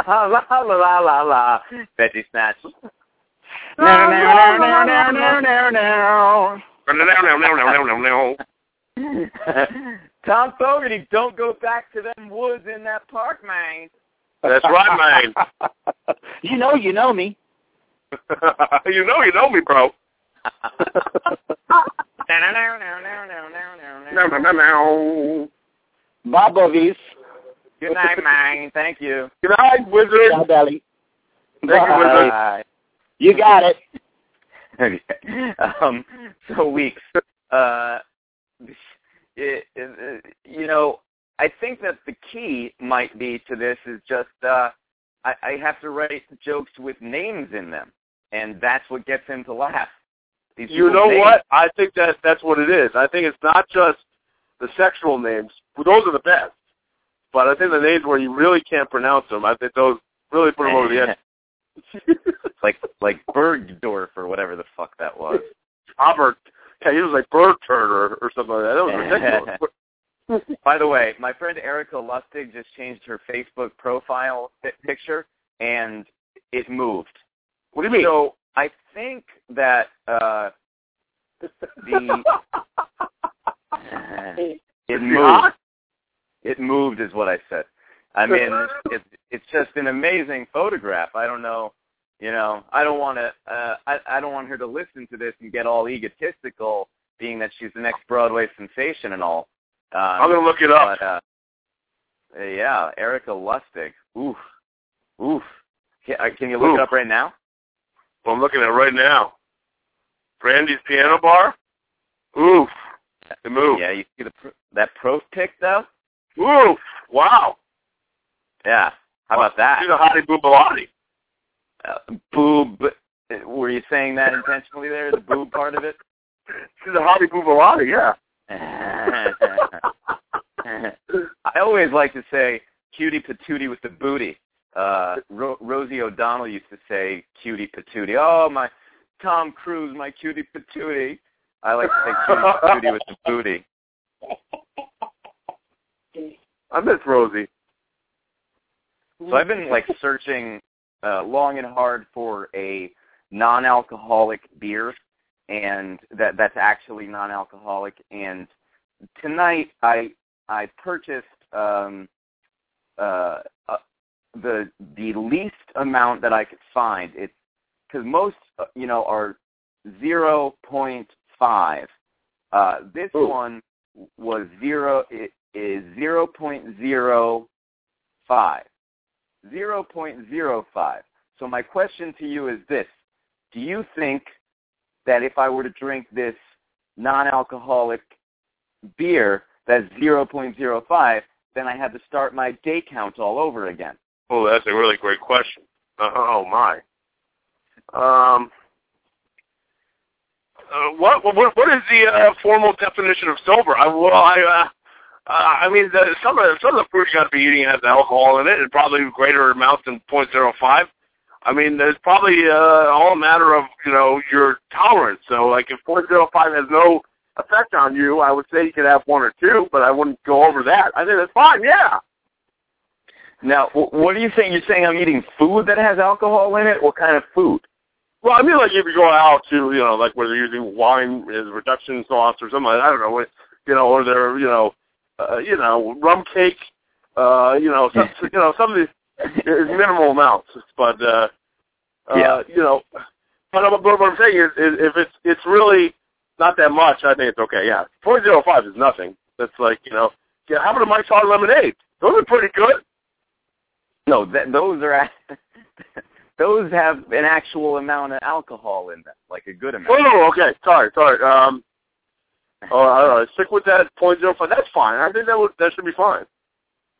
la la la la la la. Veggie snatch. No, no, no, no, no, no, no. Thom Fogarty, don't go back to them woods in that park, man. That's right, man. you know, you know me. you know, you know me, bro. No, no, no, no. Bob Bovies. Good night, man. Thank you. Good night, wizard. Ciao, Belly. Thank you, wizard. Bye. You got it. Okay. Um, so weeks. Uh, it, it, you know, I think that the key might be to this is just uh, I, I have to write jokes with names in them, and that's what gets him to laugh. These You know names. what? I think that that's what it is. I think it's not just the sexual names. Those are the best. But I think the names where you really can't pronounce them, I think those really put them over the edge. like like Bergdorf or whatever the fuck that was. Robert, yeah, he was like bird turd or, or something like that. That was ridiculous. By the way, my friend Erica Lustig just changed her Facebook profile picture, and it moved. what do you mean? So I think that uh, the it moved. It moved is what I said. I mean, it's it's just an amazing photograph. I don't know, you know, I don't want to, uh, I I don't want her to listen to this and get all egotistical, being that she's the next Broadway sensation and all. Um, I'm gonna look it up. but, uh, yeah, Erica Lustig. Oof, oof. Can, uh, can you look Oof. it up right now? Well, I'm looking at it right now. Brandy's Piano Bar. Oof, it moved. Yeah, you see the that pro pic though. Oof, wow. Yeah. How about that? She's a hottie boobalati. Uh, boob. Were you saying that intentionally there? The boob part of it? She's a hottie boobalati. Yeah. I always like to say cutie patootie with the booty. Uh, Ro- Rosie O'Donnell used to say cutie patootie. Oh, my Tom Cruise, my cutie patootie. I like to say cutie patootie with the booty. I miss Rosie. So I've been like searching uh, long and hard for a non-alcoholic beer, and that that's actually non-alcoholic. And tonight I I purchased um, uh, uh, the the least amount that I could find. It's because most uh, you know are zero point five. Uh, this Ooh. one was zero. It is zero point zero five. 0.05. So my question to you is this. Do you think that if I were to drink this non-alcoholic beer that's 0.05, then I had to start my day count all over again? Oh, that's a really great question. Uh, oh my. Um. Uh, what what what is the uh, formal definition of sober? I well I uh, I mean the, some of the, some of the fruit you got to be eating has alcohol in it, and probably greater amounts than point zero five. I mean, there's probably uh, all a matter of you know your tolerance. So like if point zero five has no effect on you, I would say you could have one or two, but I wouldn't go over that. I think that's fine. Yeah. Now, what are you saying? You're saying I'm eating food that has alcohol in it? What kind of food? Well, I mean, like if you go out to, you know, like where they're using wine as reduction sauce or something, like that, I don't know, what, you know, or they're, you know, uh, you know, rum cake, uh, you know, some, you know, some of these is minimal amounts, but, uh, uh, Yeah. you know, but, but what I'm saying is, is if it's it's really not that much, I think it's okay. Yeah, point zero five is nothing. That's like, you know, yeah. How about a Mike's Hard Lemonade? Those are pretty good. No, th- those are those have an actual amount of alcohol in them, like a good amount. Oh, okay. Sorry, sorry. Um, or I don't know, stick with that point zero five. That's fine. I think that would that should be fine.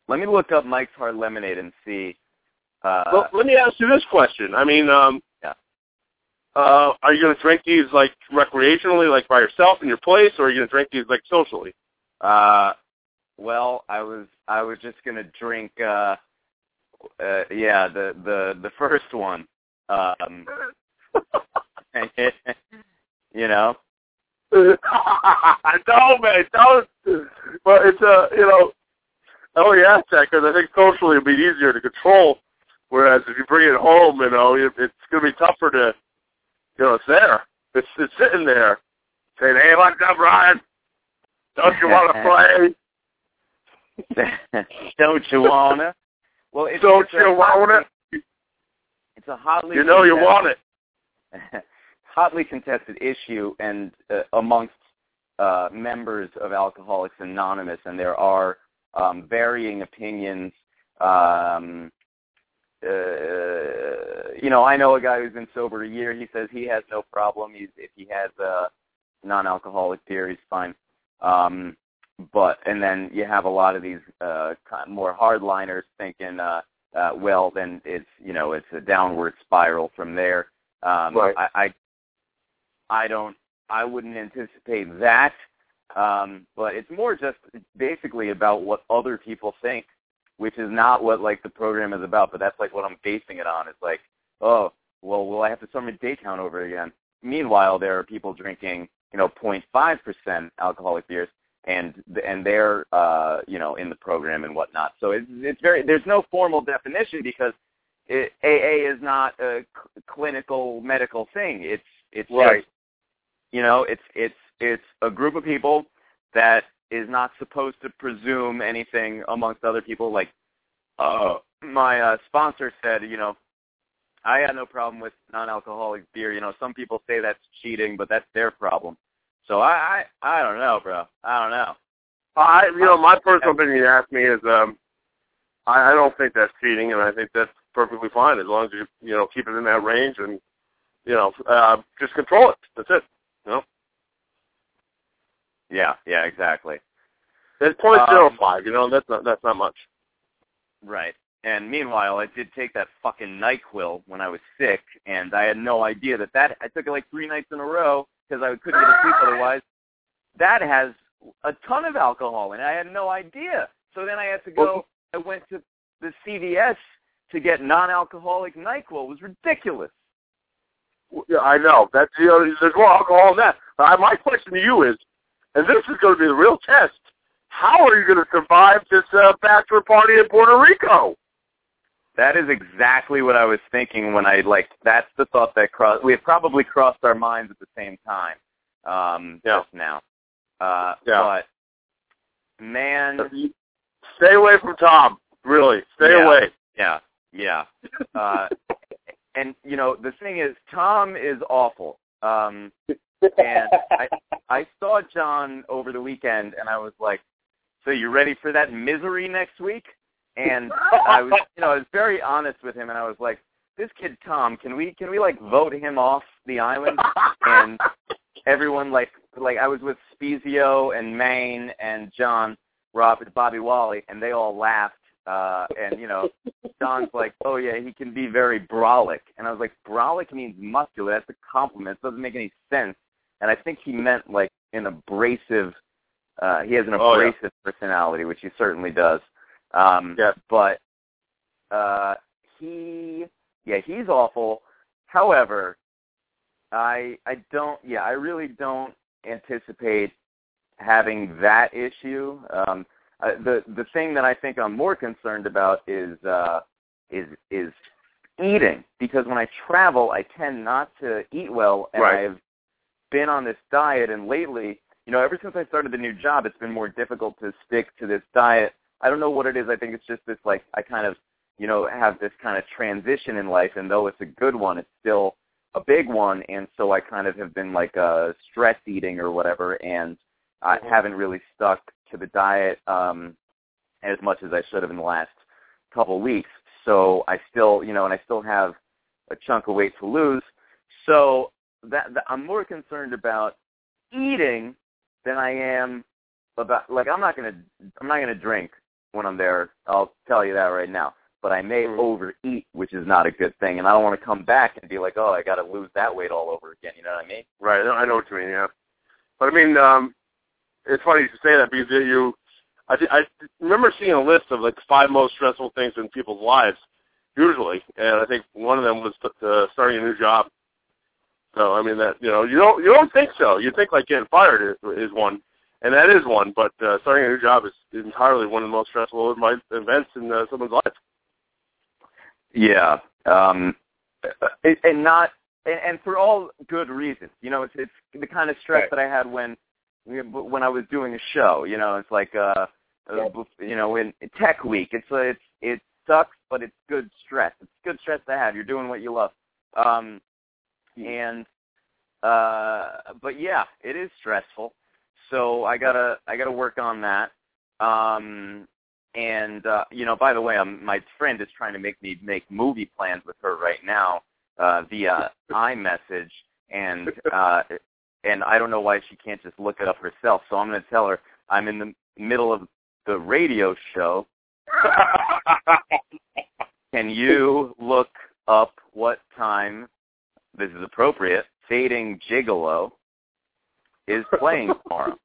Let me look up Mike's Hard Lemonade and see. Uh, well, let me ask you this question. I mean, um, Yeah. Uh, are you going to drink these like recreationally, like by yourself in your place, or are you going to drink these like socially? Uh, well, I was I was just gonna drink. Uh, uh, yeah, the the the first one. Um, you know. no, man, don't. But it's a, you know, oh, I only ask that because I think socially it'd be easier to control. Whereas if you bring it home, you know, it, it's going to be tougher to, you know, it's there. It's it's sitting there, saying, "Hey, what's up, Ryan? Don't you want to play? Don't you wanna? Well, it's, Don't it's you want it? It's a hotly You know you want it." Hotly contested issue, and uh, amongst uh, members of Alcoholics Anonymous, and there are um, varying opinions. Um, uh, you know, I know a guy who's been sober a year. He says he has no problem. He's if he has a non-alcoholic beer, he's fine. Um, but and then you have a lot of these uh, kind of more hardliners thinking, uh, uh, well, then it's you know it's a downward spiral from there. Um, Right. I, I I don't I wouldn't anticipate that. Um, but it's more just basically about what other people think, which is not what like the program is about. But that's like what I'm basing it on. It's like, oh, well, will I have to start my day count over again? Meanwhile, there are people drinking, you know, 0.5 percent alcoholic beers, and and they're uh, you know in the program and whatnot. So it's it's very there's no formal definition because it, AA is not a c- clinical medical thing. It's it's Right. You know it's it's it's a group of people that is not supposed to presume anything amongst other people. Like uh, my uh, sponsor said, you know, I had no problem with non-alcoholic beer. You know, some people say that's cheating, but that's their problem. So I I, I don't know, bro. I don't know. I, you know, my personal opinion, you ask me, is um, I, I don't think that's cheating, and I think that's perfectly fine as long as you, you know, keep it in that range and, you know, uh, just control it. That's it. Know, Yeah, yeah, exactly. it's point Um, zero five. You know, that's not that's not much. Right. And meanwhile, I did take that fucking Nyquil when I was sick, and I had no idea that that I took it like three nights in a row because I couldn't get to sleep otherwise. That has a ton of alcohol in it. I had no idea. So then I had to go. I went to the CVS to get non-alcoholic Nyquil. It was ridiculous. Yeah, I know. That's you know, there's more alcohol in that. Uh, my question to you is, and this is going to be the real test: How are you going to survive this uh, bachelor party in Puerto Rico? That is exactly what I was thinking when I like. That's the thought that crossed. We had probably crossed our minds at the same time. Um, Yeah. Just now. Uh, Yeah. But man, Stay away from Tom. Really, stay Yeah. away. yeah, yeah. Uh, and you know the thing is, Tom is awful. Um, and I I saw John over the weekend, and I was like, "So you ready for that misery next week?" And I was, you know, I was very honest with him, and I was like, "This kid Tom, can we can we like vote him off the island?" And everyone like like I was with Spezio and Maine and John, Rob, and Bobby Wally, and they all laughed. Uh, and you know, John's like, "Oh yeah, he can be very brolic," and I was like, "Brolic means muscular. That's a compliment. It doesn't make any sense." And I think he meant like an abrasive. Uh, he has an Oh, yeah. abrasive personality, which he certainly does. Um, Yes. But uh, he, yeah, he's awful. However, I I don't. Yeah, I really don't anticipate having that issue. Um, uh, the the thing that I think I'm more concerned about is uh, is is eating because when I travel, I tend not to eat well, and Right. I've been on this diet. And lately, you know, ever since I started the new job, it's been more difficult to stick to this diet. I don't know what it is. I think it's just this like I kind of you know have this kind of transition in life, and though it's a good one, it's still a big one, and so I kind of have been like uh, stress eating or whatever, and I haven't really stuck to the diet um, as much as I should have in the last couple weeks. So I still, you know, and I still have a chunk of weight to lose. So that, that I'm more concerned about eating than I am about like I'm not gonna I'm not gonna drink when I'm there. I'll tell you that right now. But I may Mhm. overeat, which is not a good thing, and I don't want to come back and be like, oh, I got to lose that weight all over again. You know what I mean? Right. I know- I know what you mean. Yeah. But I mean, um, it's funny you say that because you, I, I remember seeing a list of like five most stressful things in people's lives, usually, and I think one of them was uh, starting a new job. So I mean that you know you don't you don't think so. You think like getting fired is, is one, and that is one. But uh, starting a new job is entirely one of the most stressful events in uh, someone's life. Yeah. Um, and and not and, and for all good reasons. You know, it's it's the kind of stress Right. that I had when when I was doing a show. You know, it's like uh, Yeah. uh you know, in Tech Week, it's uh, it's it sucks, but it's good stress. It's good stress to have. You're doing what you love. Um, and uh, but yeah, it is stressful. So I gotta I gotta work on that. Um, and uh, you know, by the way, um, my friend is trying to make me make movie plans with her right now uh, via iMessage, and uh, and I don't know why she can't just look it up herself. So I'm going to tell her I'm in the middle of the radio show. Can you look up what time this is appropriate? Fading Gigolo is playing tomorrow.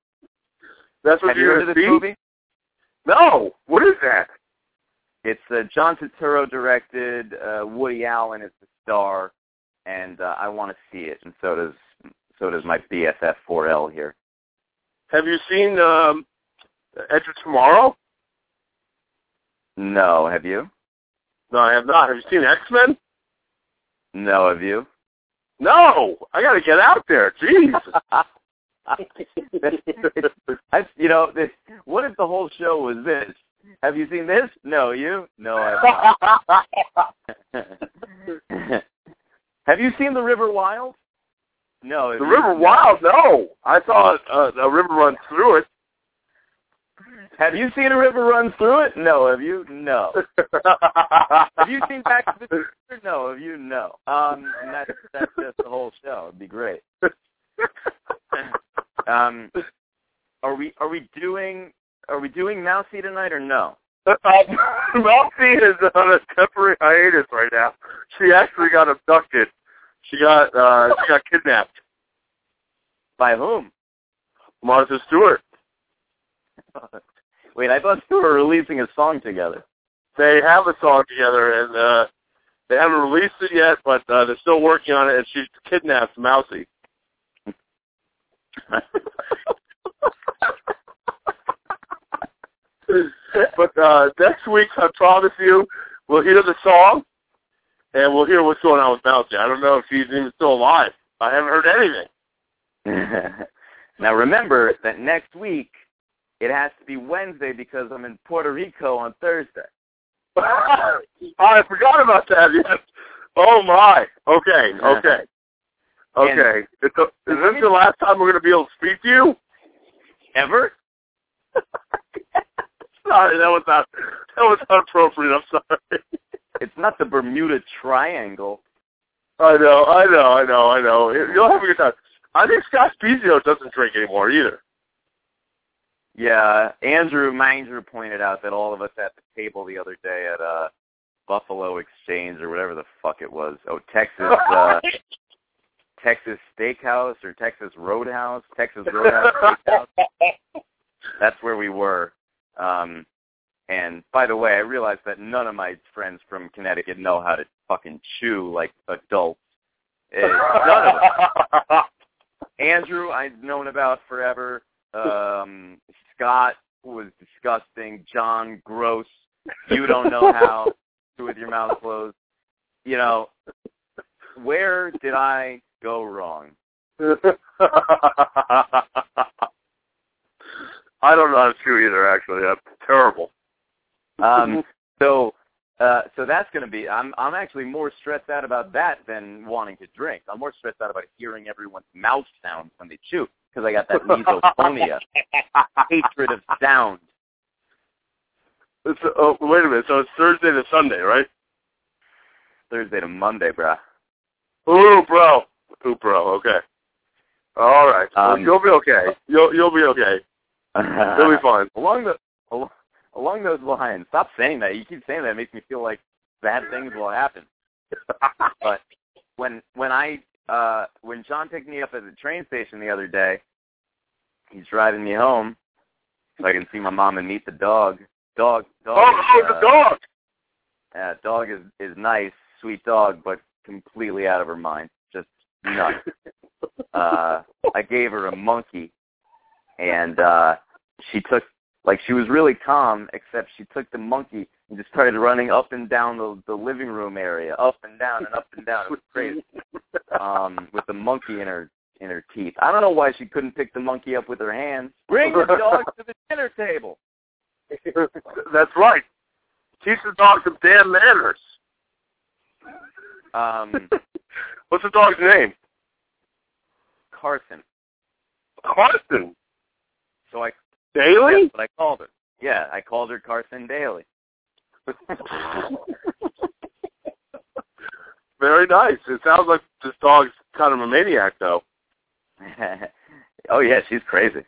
That's what Have you you're heard of this see? movie? No. What is that? It's uh, John Turturro directed. Uh, Woody Allen is the star, and uh, I want to see it, and so does so does my BFF 4L here. Have you seen um, Edge of Tomorrow? No, have you? No, I have not. Have you seen X Men? No, have you? No. I got to get out there. Jeez. I, you know, this, what if the whole show was this? Have you seen this? No, you? No, I have not. have you seen The River Wild? No. the? River No. Wild? No. I saw uh, a river run through it. Have you seen a river run through it? No. Have you? No. Have you seen Back to the Future? No. Have you? No. Um, and that's that's just the whole show. It'd be great. Um, are we are we doing are we doing Mousy tonight or no? Mousy is on a temporary hiatus right now. She actually got abducted. She got uh she got kidnapped. By whom? Martha Stewart. Wait, I thought you were releasing a song together. They have a song together and uh they haven't released it yet, but uh, they're still working on it and she kidnapped Mousy. but uh next week I promise you we'll hear the song and we'll hear what's going on with Mousy. I don't know if he's even still alive. I haven't heard anything. now remember that next week it has to be Wednesday because I'm in Puerto Rico on Thursday. oh, I forgot about that. Yes. Oh my. Okay. Okay. Okay. It's a, is this the last time we're going to be able to speak to you? Ever? Sorry, that was not that was not appropriate. I'm sorry. It's not the Bermuda Triangle. I know, I know, I know, I know. You'll have a good time. I think Scott Spezio doesn't drink anymore either. Yeah, Andrew Manger pointed out that all of us at the table the other day at uh Buffalo Exchange or whatever the fuck it was. Oh, Texas uh Texas Steakhouse or Texas Roadhouse, Texas Roadhouse Steakhouse. That's where we were. Um and by the way, I realized that none of my friends from Connecticut know how to fucking chew like adults. Eh, none of them. Andrew, I've known about forever. Um, Scott was disgusting. John, gross. You don't know how to with your mouth closed. You know, where did I go wrong? I don't know how to chew either. Actually, that's terrible. Um, so, uh, so that's going to be. I'm I'm actually more stressed out about that than wanting to drink. I'm more stressed out about hearing everyone's mouth sounds when they chew because I got that misophonia, hatred of sound. It's, oh, wait a minute. So it's Thursday to Sunday, right? Thursday to Monday, bruh. Ooh, bro. Ooh, bro. Okay. All right. Well, Um, you'll be okay. You'll you'll be okay. You'll be fine. along the along those lines. Stop saying that. You keep saying that. It makes me feel like bad things will happen. But when when I uh when John picked me up at the train station the other day, he's driving me home so I can see my mom and meet the dog. Dog dog oh, is, oh, the uh, dog. Yeah, dog is is nice, sweet dog, but completely out of her mind. Just nuts. uh I gave her a monkey and uh she took like she was really calm except she took the monkey and just started running up and down the the living room area, up and down and up and down. It was crazy. Um with the monkey in her in her teeth. I don't know why she couldn't pick the monkey up with her hands. Bring the dog to the dinner table. That's right. Teach the dog some damn manners. Um What's the dog's name? Carson. Carson. So I Daily? That's what I called her. Yeah, I called her Carson Daly. Very nice. It sounds like this dog's kind of a maniac, though. oh yeah, she's crazy.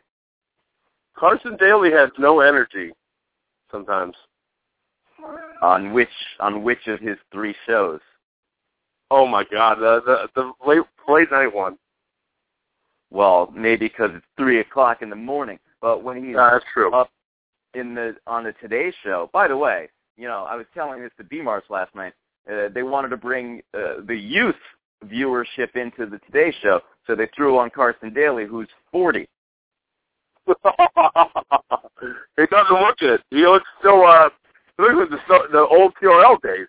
Carson Daly has no energy sometimes. On which on which of his three shows? Oh my God, the the the late late night one. Well, maybe because it's three o'clock in the morning. But when he's true. up in the on the Today Show. By the way, you know, I was telling this to B-Mars last night. Uh, they wanted to bring uh, the youth viewership into the Today Show, so they threw on Carson Daly, who's 40. he doesn't look it. He looks still uh he looks like the the old TRL days.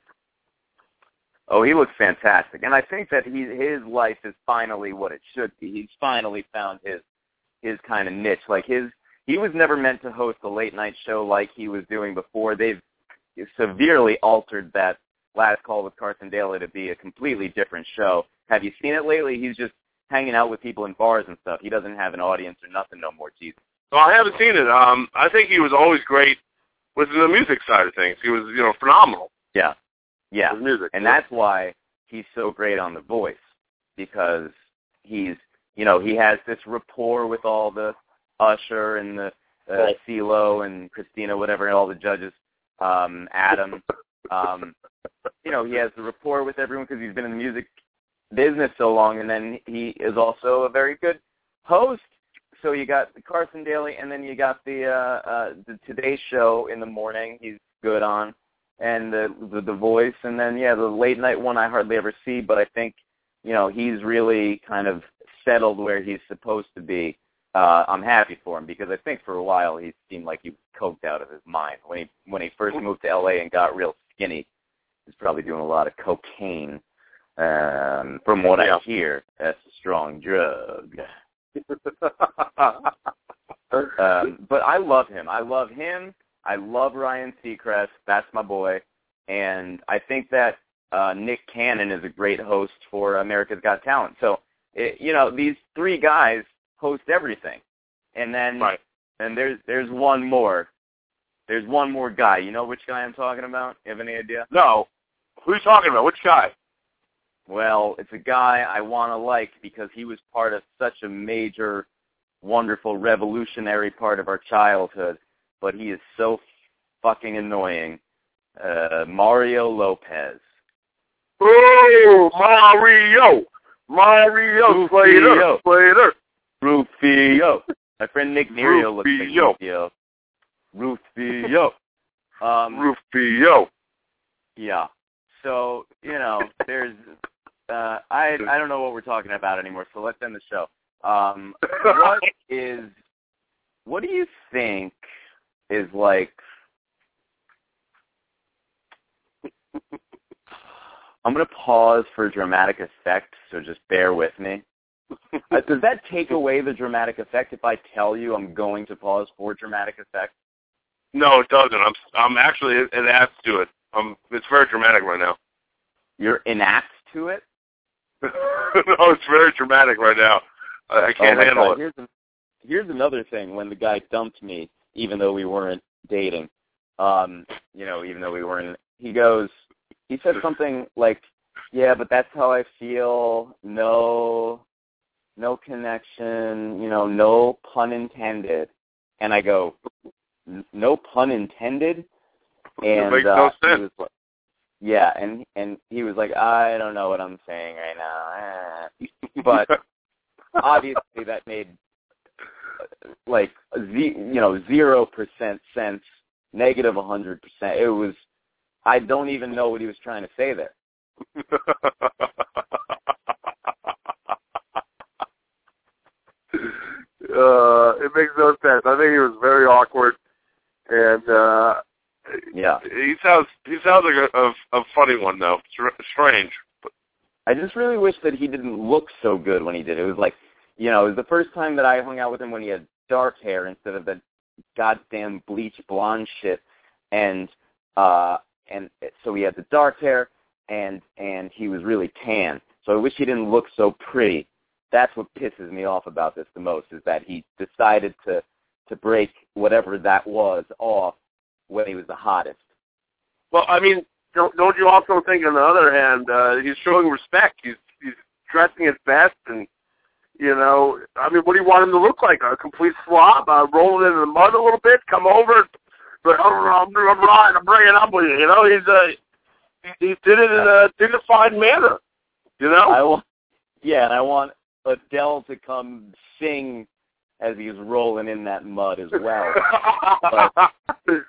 Oh, he looks fantastic, and I think that he his life is finally what it should be. He's finally found his his kind of niche. Like his, he was never meant to host a late night show like he was doing before. They've severely altered that last call with Carson Daly to be a completely different show. Have you seen it lately? He's just hanging out with people in bars and stuff. He doesn't have an audience or nothing no more. Jesus. Well, I haven't seen it. Um, I think he was always great with the music side of things. He was, you know, phenomenal Yeah, yeah. with music. and that's why he's so great on The Voice because he's you know he has this rapport with all the Usher and the uh, Right. CeeLo and Christina, whatever, and all the judges, um, Adam. Um, you know he has the rapport with everyone because he's been in the music business so long, and then he is also a very good host. So you got Carson Daly, and then you got the uh, uh, the Today Show in the morning. He's good on and the, the the voice and then yeah the late night one I hardly ever see but I think you know he's really kind of settled where he's supposed to be uh I'm happy for him because I think for a while he seemed like he was coked out of his mind when he when he first moved to LA and got real skinny he was probably doing a lot of cocaine um from what Yeah. I hear that's a strong drug um, but I love him. I love him. I love Ryan Seacrest. That's my boy. And I think that uh, Nick Cannon is a great host for America's Got Talent. So, it, you know, these three guys host everything. And then, right. and there's there's one more. There's one more guy. You know which guy I'm talking about? You have any idea? No. Who are you talking about? Which guy? Well, it's a guy I want to like because he was part of such a major, wonderful, revolutionary part of our childhood, but he is so fucking annoying. Uh, Mario Lopez. Oh, Mario. Mario. Slater. Slater. Rufio. My friend Nick Nerio looks like Rufio. Rufio. Um, Rufio. Yeah. So you know, there's uh, I I don't know what we're talking about anymore. So let's end the show. Um, what is what do you think is like? I'm gonna pause for dramatic effect, so just bear with me. Uh, does that take away the dramatic effect if I tell you I'm going to pause for dramatic effect? No, it doesn't. I'm I'm actually it adds to it. Um, it's very dramatic right now. You're inapt to it. no, it's very dramatic right now. I, I can't oh handle God. it. Here's, a, here's another thing. When the guy dumped me, even though we weren't dating, um, you know, even though we weren't, he goes, he said something like, "Yeah, but that's how I feel." No, no connection, you know, no pun intended. And I go, no pun intended? And makes uh, no sense. like, yeah, and and he was like, I don't know what I'm saying right now. eh." But obviously that made like ze- you know zero percent sense, negative a hundred percent. It was I don't even know what he was trying to say there. uh, it makes no sense. I think he was very awkward, and uh, Yeah. he sounds he sounds like a, a, a funny one though. Str- strange. I just really wish that he didn't look so good when he did it. It was like, you know, it was the first time that I hung out with him when he had dark hair instead of the goddamn bleach blonde shit. And uh and so he had the dark hair and and he was really tan. So I wish he didn't look so pretty. That's what pisses me off about this the most is that he decided to to break whatever that was off when he was the hottest. Well, I mean, don't don't you also think on the other hand, uh, he's showing respect. He's he's dressing his best, and you know, I mean, what do you want him to look like? A complete slob, uh, rolling in the mud a little bit, come over, but I'm I'm right, I'm bringing up with you. You know, he's uh, he, he did it in a dignified manner. You know, I want, yeah, and I want Adele to come sing as he's rolling in that mud as well.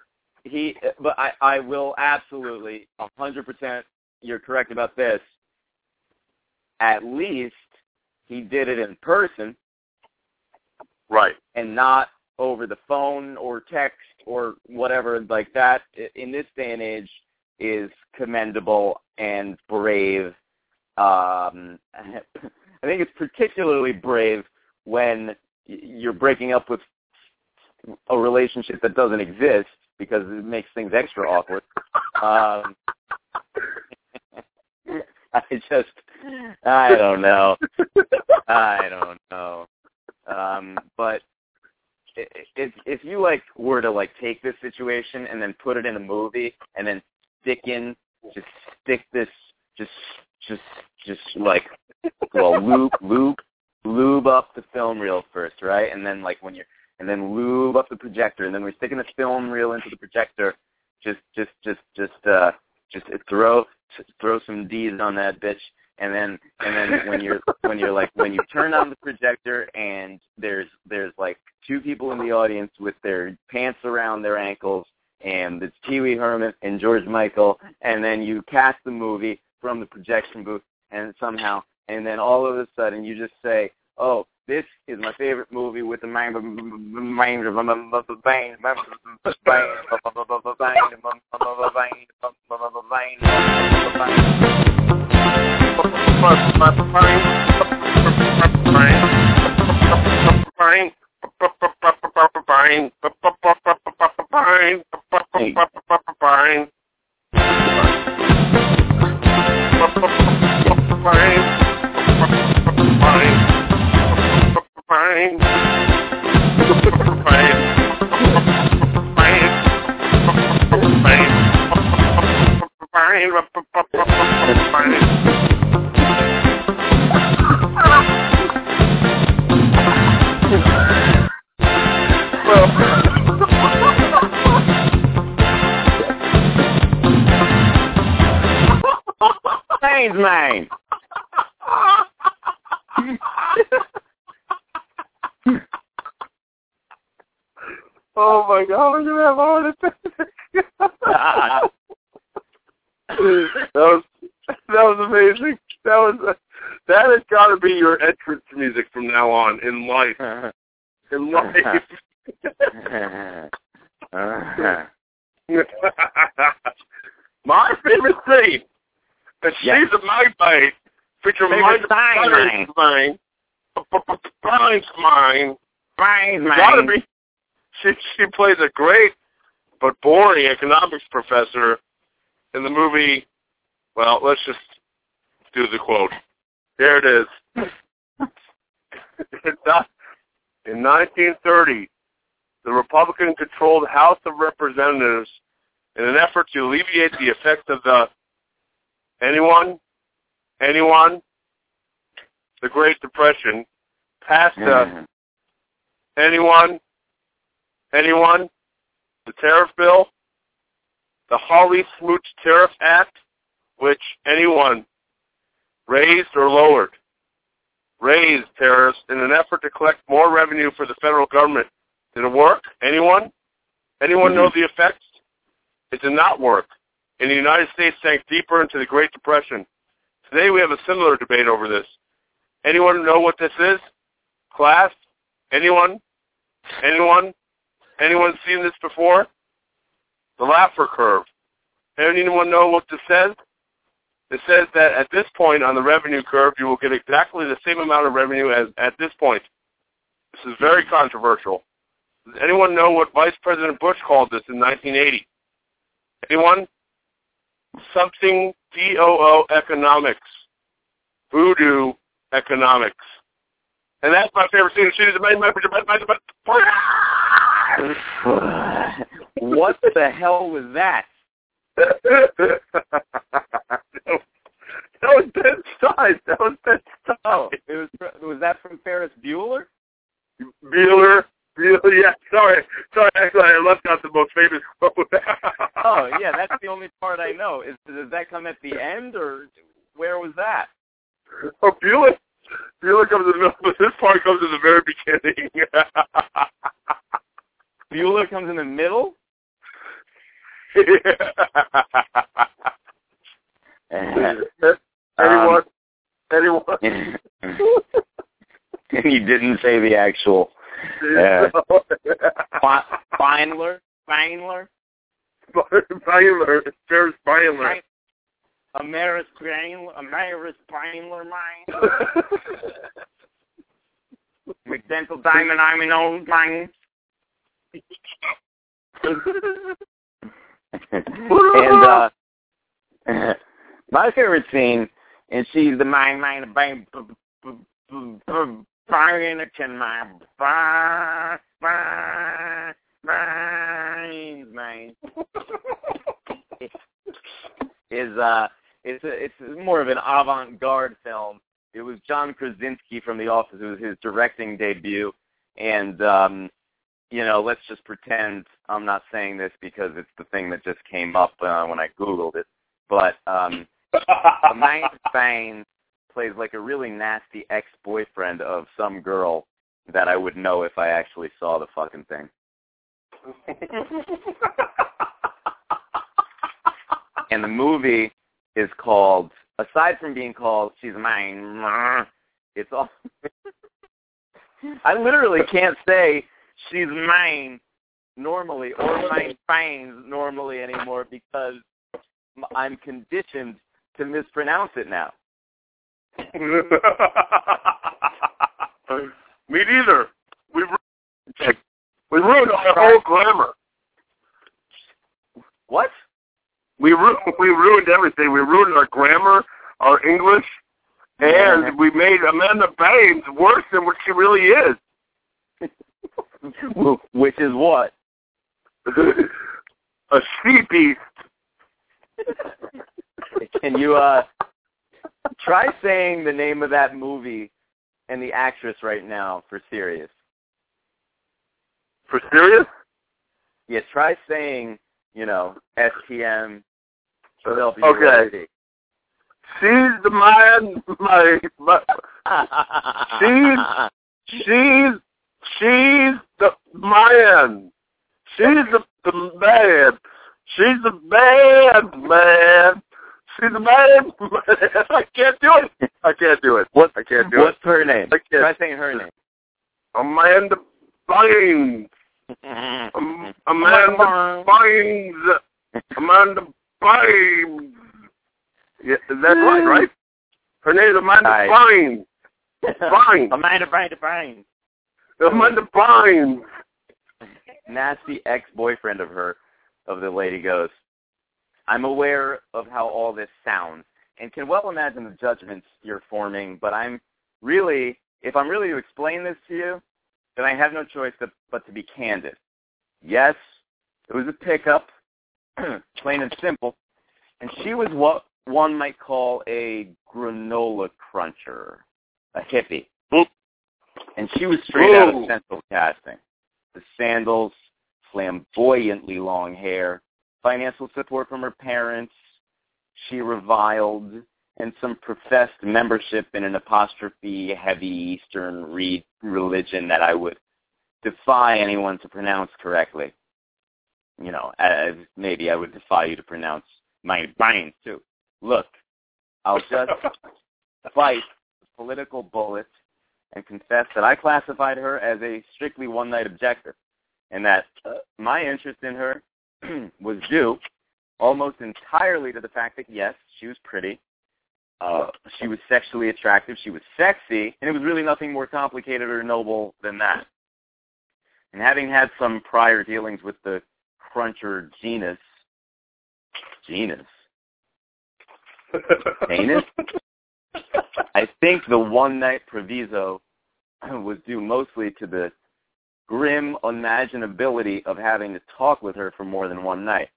he, but I, I will absolutely, a hundred percent. You're correct about this. At least he did it in person right. and not over the phone or text or whatever like that. In this day and age, is commendable and brave. Um, I think it's particularly brave when you're breaking up with a relationship that doesn't exist because it makes things extra awkward. Um, I just, I don't know. I don't know. Um, but if if you like were to like take this situation and then put it in a movie and then stick in, just stick this, just just just like well lube lube lube up the film reel first, right? And then like when you're and then lube up the projector and then we're sticking the film reel into the projector. Just just just just uh just throw throw some D's on that bitch and then and then when you're when you're like when you turn on the projector and there's there's like two people in the audience with their pants around their ankles and it's Pee Wee Herman and George Michael and then you cast the movie from the projection booth and somehow and then all of a sudden you just say, Oh, this is my favorite movie with the mind mind Man. Oh my god, I'm gonna have a heart attack. that was that was amazing. That was uh, that has got to be your entrance music from now on in life. In life. my favorite scene. The Yes. She's a Magpie, featuring Favorite Mike sign, mine. Fine, Gotta be. She she plays a great but boring economics professor in the movie. Well, let's just do the quote. There it is. in 1930, the Republican-controlled House of Representatives, in an effort to alleviate the effects of the anyone, anyone, the Great Depression, passed uh, Mhm. anyone, anyone, the tariff bill, the Hawley Smoot Tariff Act, which anyone raised or lowered, raised tariffs in an effort to collect more revenue for the federal government. Did it work? Anyone? Anyone know the effects? It did not work. And the United States sank deeper into the Great Depression. Today we have a similar debate over this. Anyone know what this is? Class? Anyone? Anyone? Anyone seen this before? The Laffer curve. Anyone know what this says? It says that at this point on the revenue curve, you will get exactly the same amount of revenue as at this point. This is very controversial. Does anyone know what Vice President Bush called this in 1980? Anyone? Something DOO economics. Voodoo economics. And that's my favorite scene. She is my, my, what the hell was that? that was Ben Stein. That was Ben Stein. Oh, it was was that from Ferris Bueller? Bueller. Bueller. Yeah, sorry. Sorry, actually, I left out the most famous quote. Oh, yeah, that's the only part I know. Is does that come at the end or where was that? Oh, Bueller. Bueller comes in the middle, but this part comes in the very beginning. Bueller comes in the middle? anyone? Um, anyone? and you didn't say the actual. Uh, Fi- Feinler? Feinler? Feinler. Ferris Feinler. Ameris Feinler? Ameris Feinler mine? McDental Diamond I'm an old mine? and uh my favorite scene and she's the mine mine bang Barrington my bar bar mine mine is uh it's a, it's more of an avant-garde film. It was John Krasinski from The Office. It was his directing debut, and um, you know, let's just pretend I'm not saying this because it's the thing that just came up uh, when I googled it. But um, Amanda Bain plays like a really nasty ex-boyfriend of some girl that I would know if I actually saw the fucking thing. and the movie is called, aside from being called She's Mine, it's all. I literally can't say She's Mine normally or Mine Fines normally anymore because I'm conditioned to mispronounce it now. Me neither. We ru- we ruined our whole grammar. What? We ru- we ruined everything. We ruined our grammar, our English, and we made Amanda Baines worse than what she really is. Which is what? A sea beast. Can you uh try saying the name of that movie and the actress right now for serious? For serious? Yeah, try saying, you know, STM. Okay. She's the man, my, my she's, she's, she's the man. She's the, the man. She's the man, man. She's the man. I can't do it. I can't do it. What, I can't do what's it. her name? I can't. Try saying her name. Amanda Bynes. Am- Amanda Bynes. Amanda Bynes. Yeah, that's right, right? Her name is Amanda Right. Bynes. Fine. Amanda Bryan Bryan. Amanda Bynes. Nasty ex-boyfriend of her, of the lady goes, I'm aware of how all this sounds and can well imagine the judgments you're forming, but I'm really, if I'm really to explain this to you, then I have no choice to, but to be candid. Yes, it was a pickup, plain and simple, and she was what one might call a granola cruncher, a hippie. And she was straight out of Central Casting. The sandals, flamboyantly long hair, financial support from her parents. She reviled, and some professed membership in an apostrophe-heavy Eastern re- religion that I would defy anyone to pronounce correctly. You know, as maybe I would defy you to pronounce my mine too. Look, I'll just fight political bullets and confess that I classified her as a strictly one-night objector, and that uh, my interest in her was due almost entirely to the fact that yes, she was pretty, uh, she was sexually attractive, she was sexy, and it was really nothing more complicated or noble than that. And having had some prior dealings with the cruncher genus, genus, anus, I think the one night proviso was due mostly to the grim unimaginability of having to talk with her for more than one night.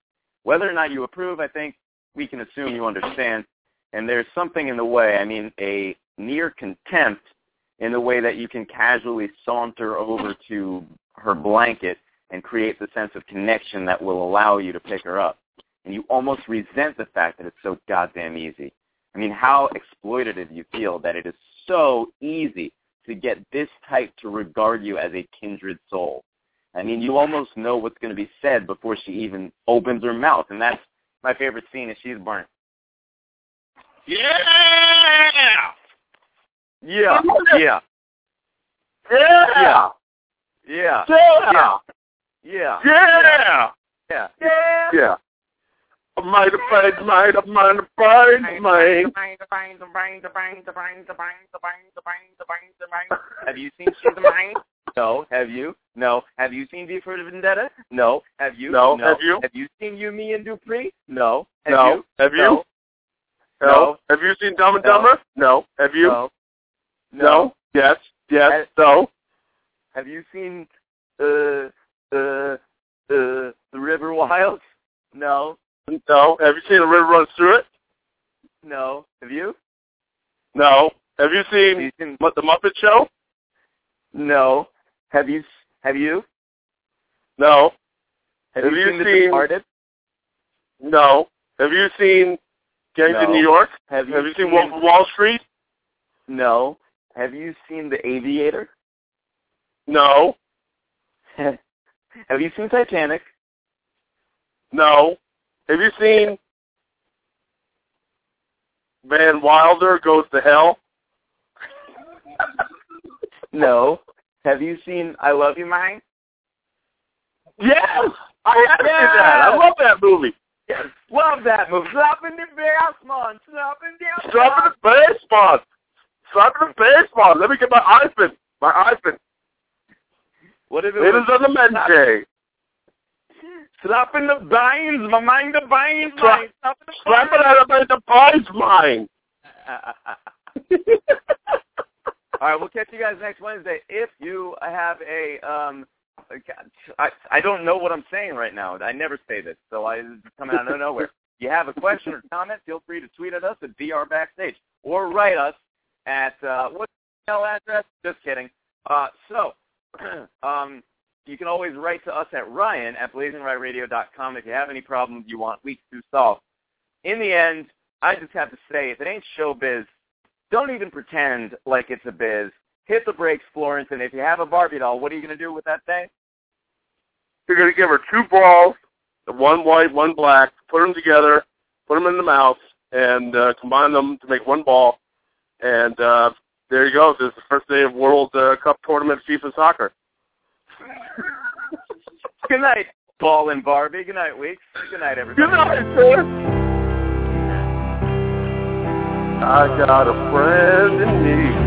Whether or not you approve, I think we can assume you understand. And there's something in the way, I mean, a near contempt in the way that you can casually saunter over to her blanket and create the sense of connection that will allow you to pick her up. And you almost resent the fact that it's so goddamn easy. I mean, how exploitative you feel that it is so easy to get this type to regard you as a kindred soul. I mean, you almost know what's going to be said before she even opens her mouth, and that's my favorite scene is she's burnt. Yeah! Yeah, yeah, Yeah! yeah, Yeah! yeah, yeah, Yeah! yeah. Yeah! Yeah. I might have prayed, might have, find mine! I might have prayed, might. Have you seen She's Mine? No. Have you? No. Have you seen V for Vendetta? No. Have you? No. Have you? Have you seen You, Me, and Dupree? No. Have No. you? Have you? No. Have you seen Dumb and No. Dumber? No. Have you? No. No. Yes. Yes. Has- No. Have you seen uh uh uh The River Wild? No. No. Have you seen a river runs through it? No. Have you? No. Have you Have seen you seen? The Muppet Show? No. Have you? Have you? No. Have, Have you, you seen, The Departed? No. Have you seen Gangs No. in New York? Have you, Have you seen Wolf of Wall Street? No. Have you seen The Aviator? No. Have you seen Titanic? No. Have you seen Van Wilder Goes to Hell? No. Have you seen I Love You, Mine? Yes! I have seen that. I love that movie. Yes. Love that movie. Slap in the basement. Slap in the Slap in the baseball. Slap in the baseball. Let me get my iPhone. My iPhone. What if it Ladies was and gentlemen. slap in the vines, my mind the vines, Slap- mine. Slap the Slap it out of the prize mine. All right, we'll catch you guys next Wednesday. If you have a, um, I, I don't know what I'm saying right now. I never say this, so I coming out of nowhere. You have a question or comment, feel free to tweet at us at VR Backstage or write us at uh, what's the email address? Just kidding. Uh, so, um, you can always write to us at Ryan at blazinryradio.com if you have any problems you want leaks to solve. In the end, I just have to say, if it ain't showbiz, don't even pretend like it's a biz. Hit the brakes, Florence, and if you have a Barbie doll, what are you going to do with that thing? You're going to give her two balls, one white, one black, put them together, put them in the mouth, and uh, combine them to make one ball. And uh, there you go. This is the first day of World uh, Cup Tournament FIFA Soccer. Good night, Ball and Barbie. Good night, Weeks. Good night, everybody. Good night, sir. I got a friend in need.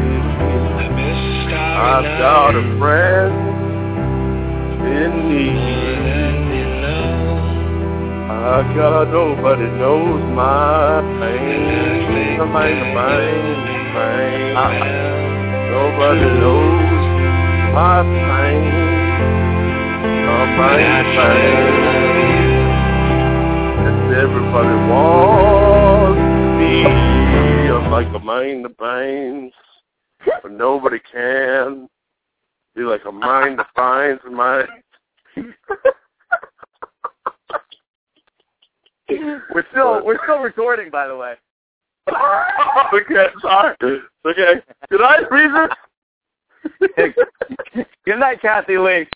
I've got a friend in need. I got nobody knows my pain. My pain, pain. Nobody knows my pain. My pain, pain. And everybody wants me. I'm like a man the pains, but nobody can. Be like a mind defines mind. We're still we're still recording, by the way. okay, sorry. Okay. Good night, Reason. Good night, Kathie Lee.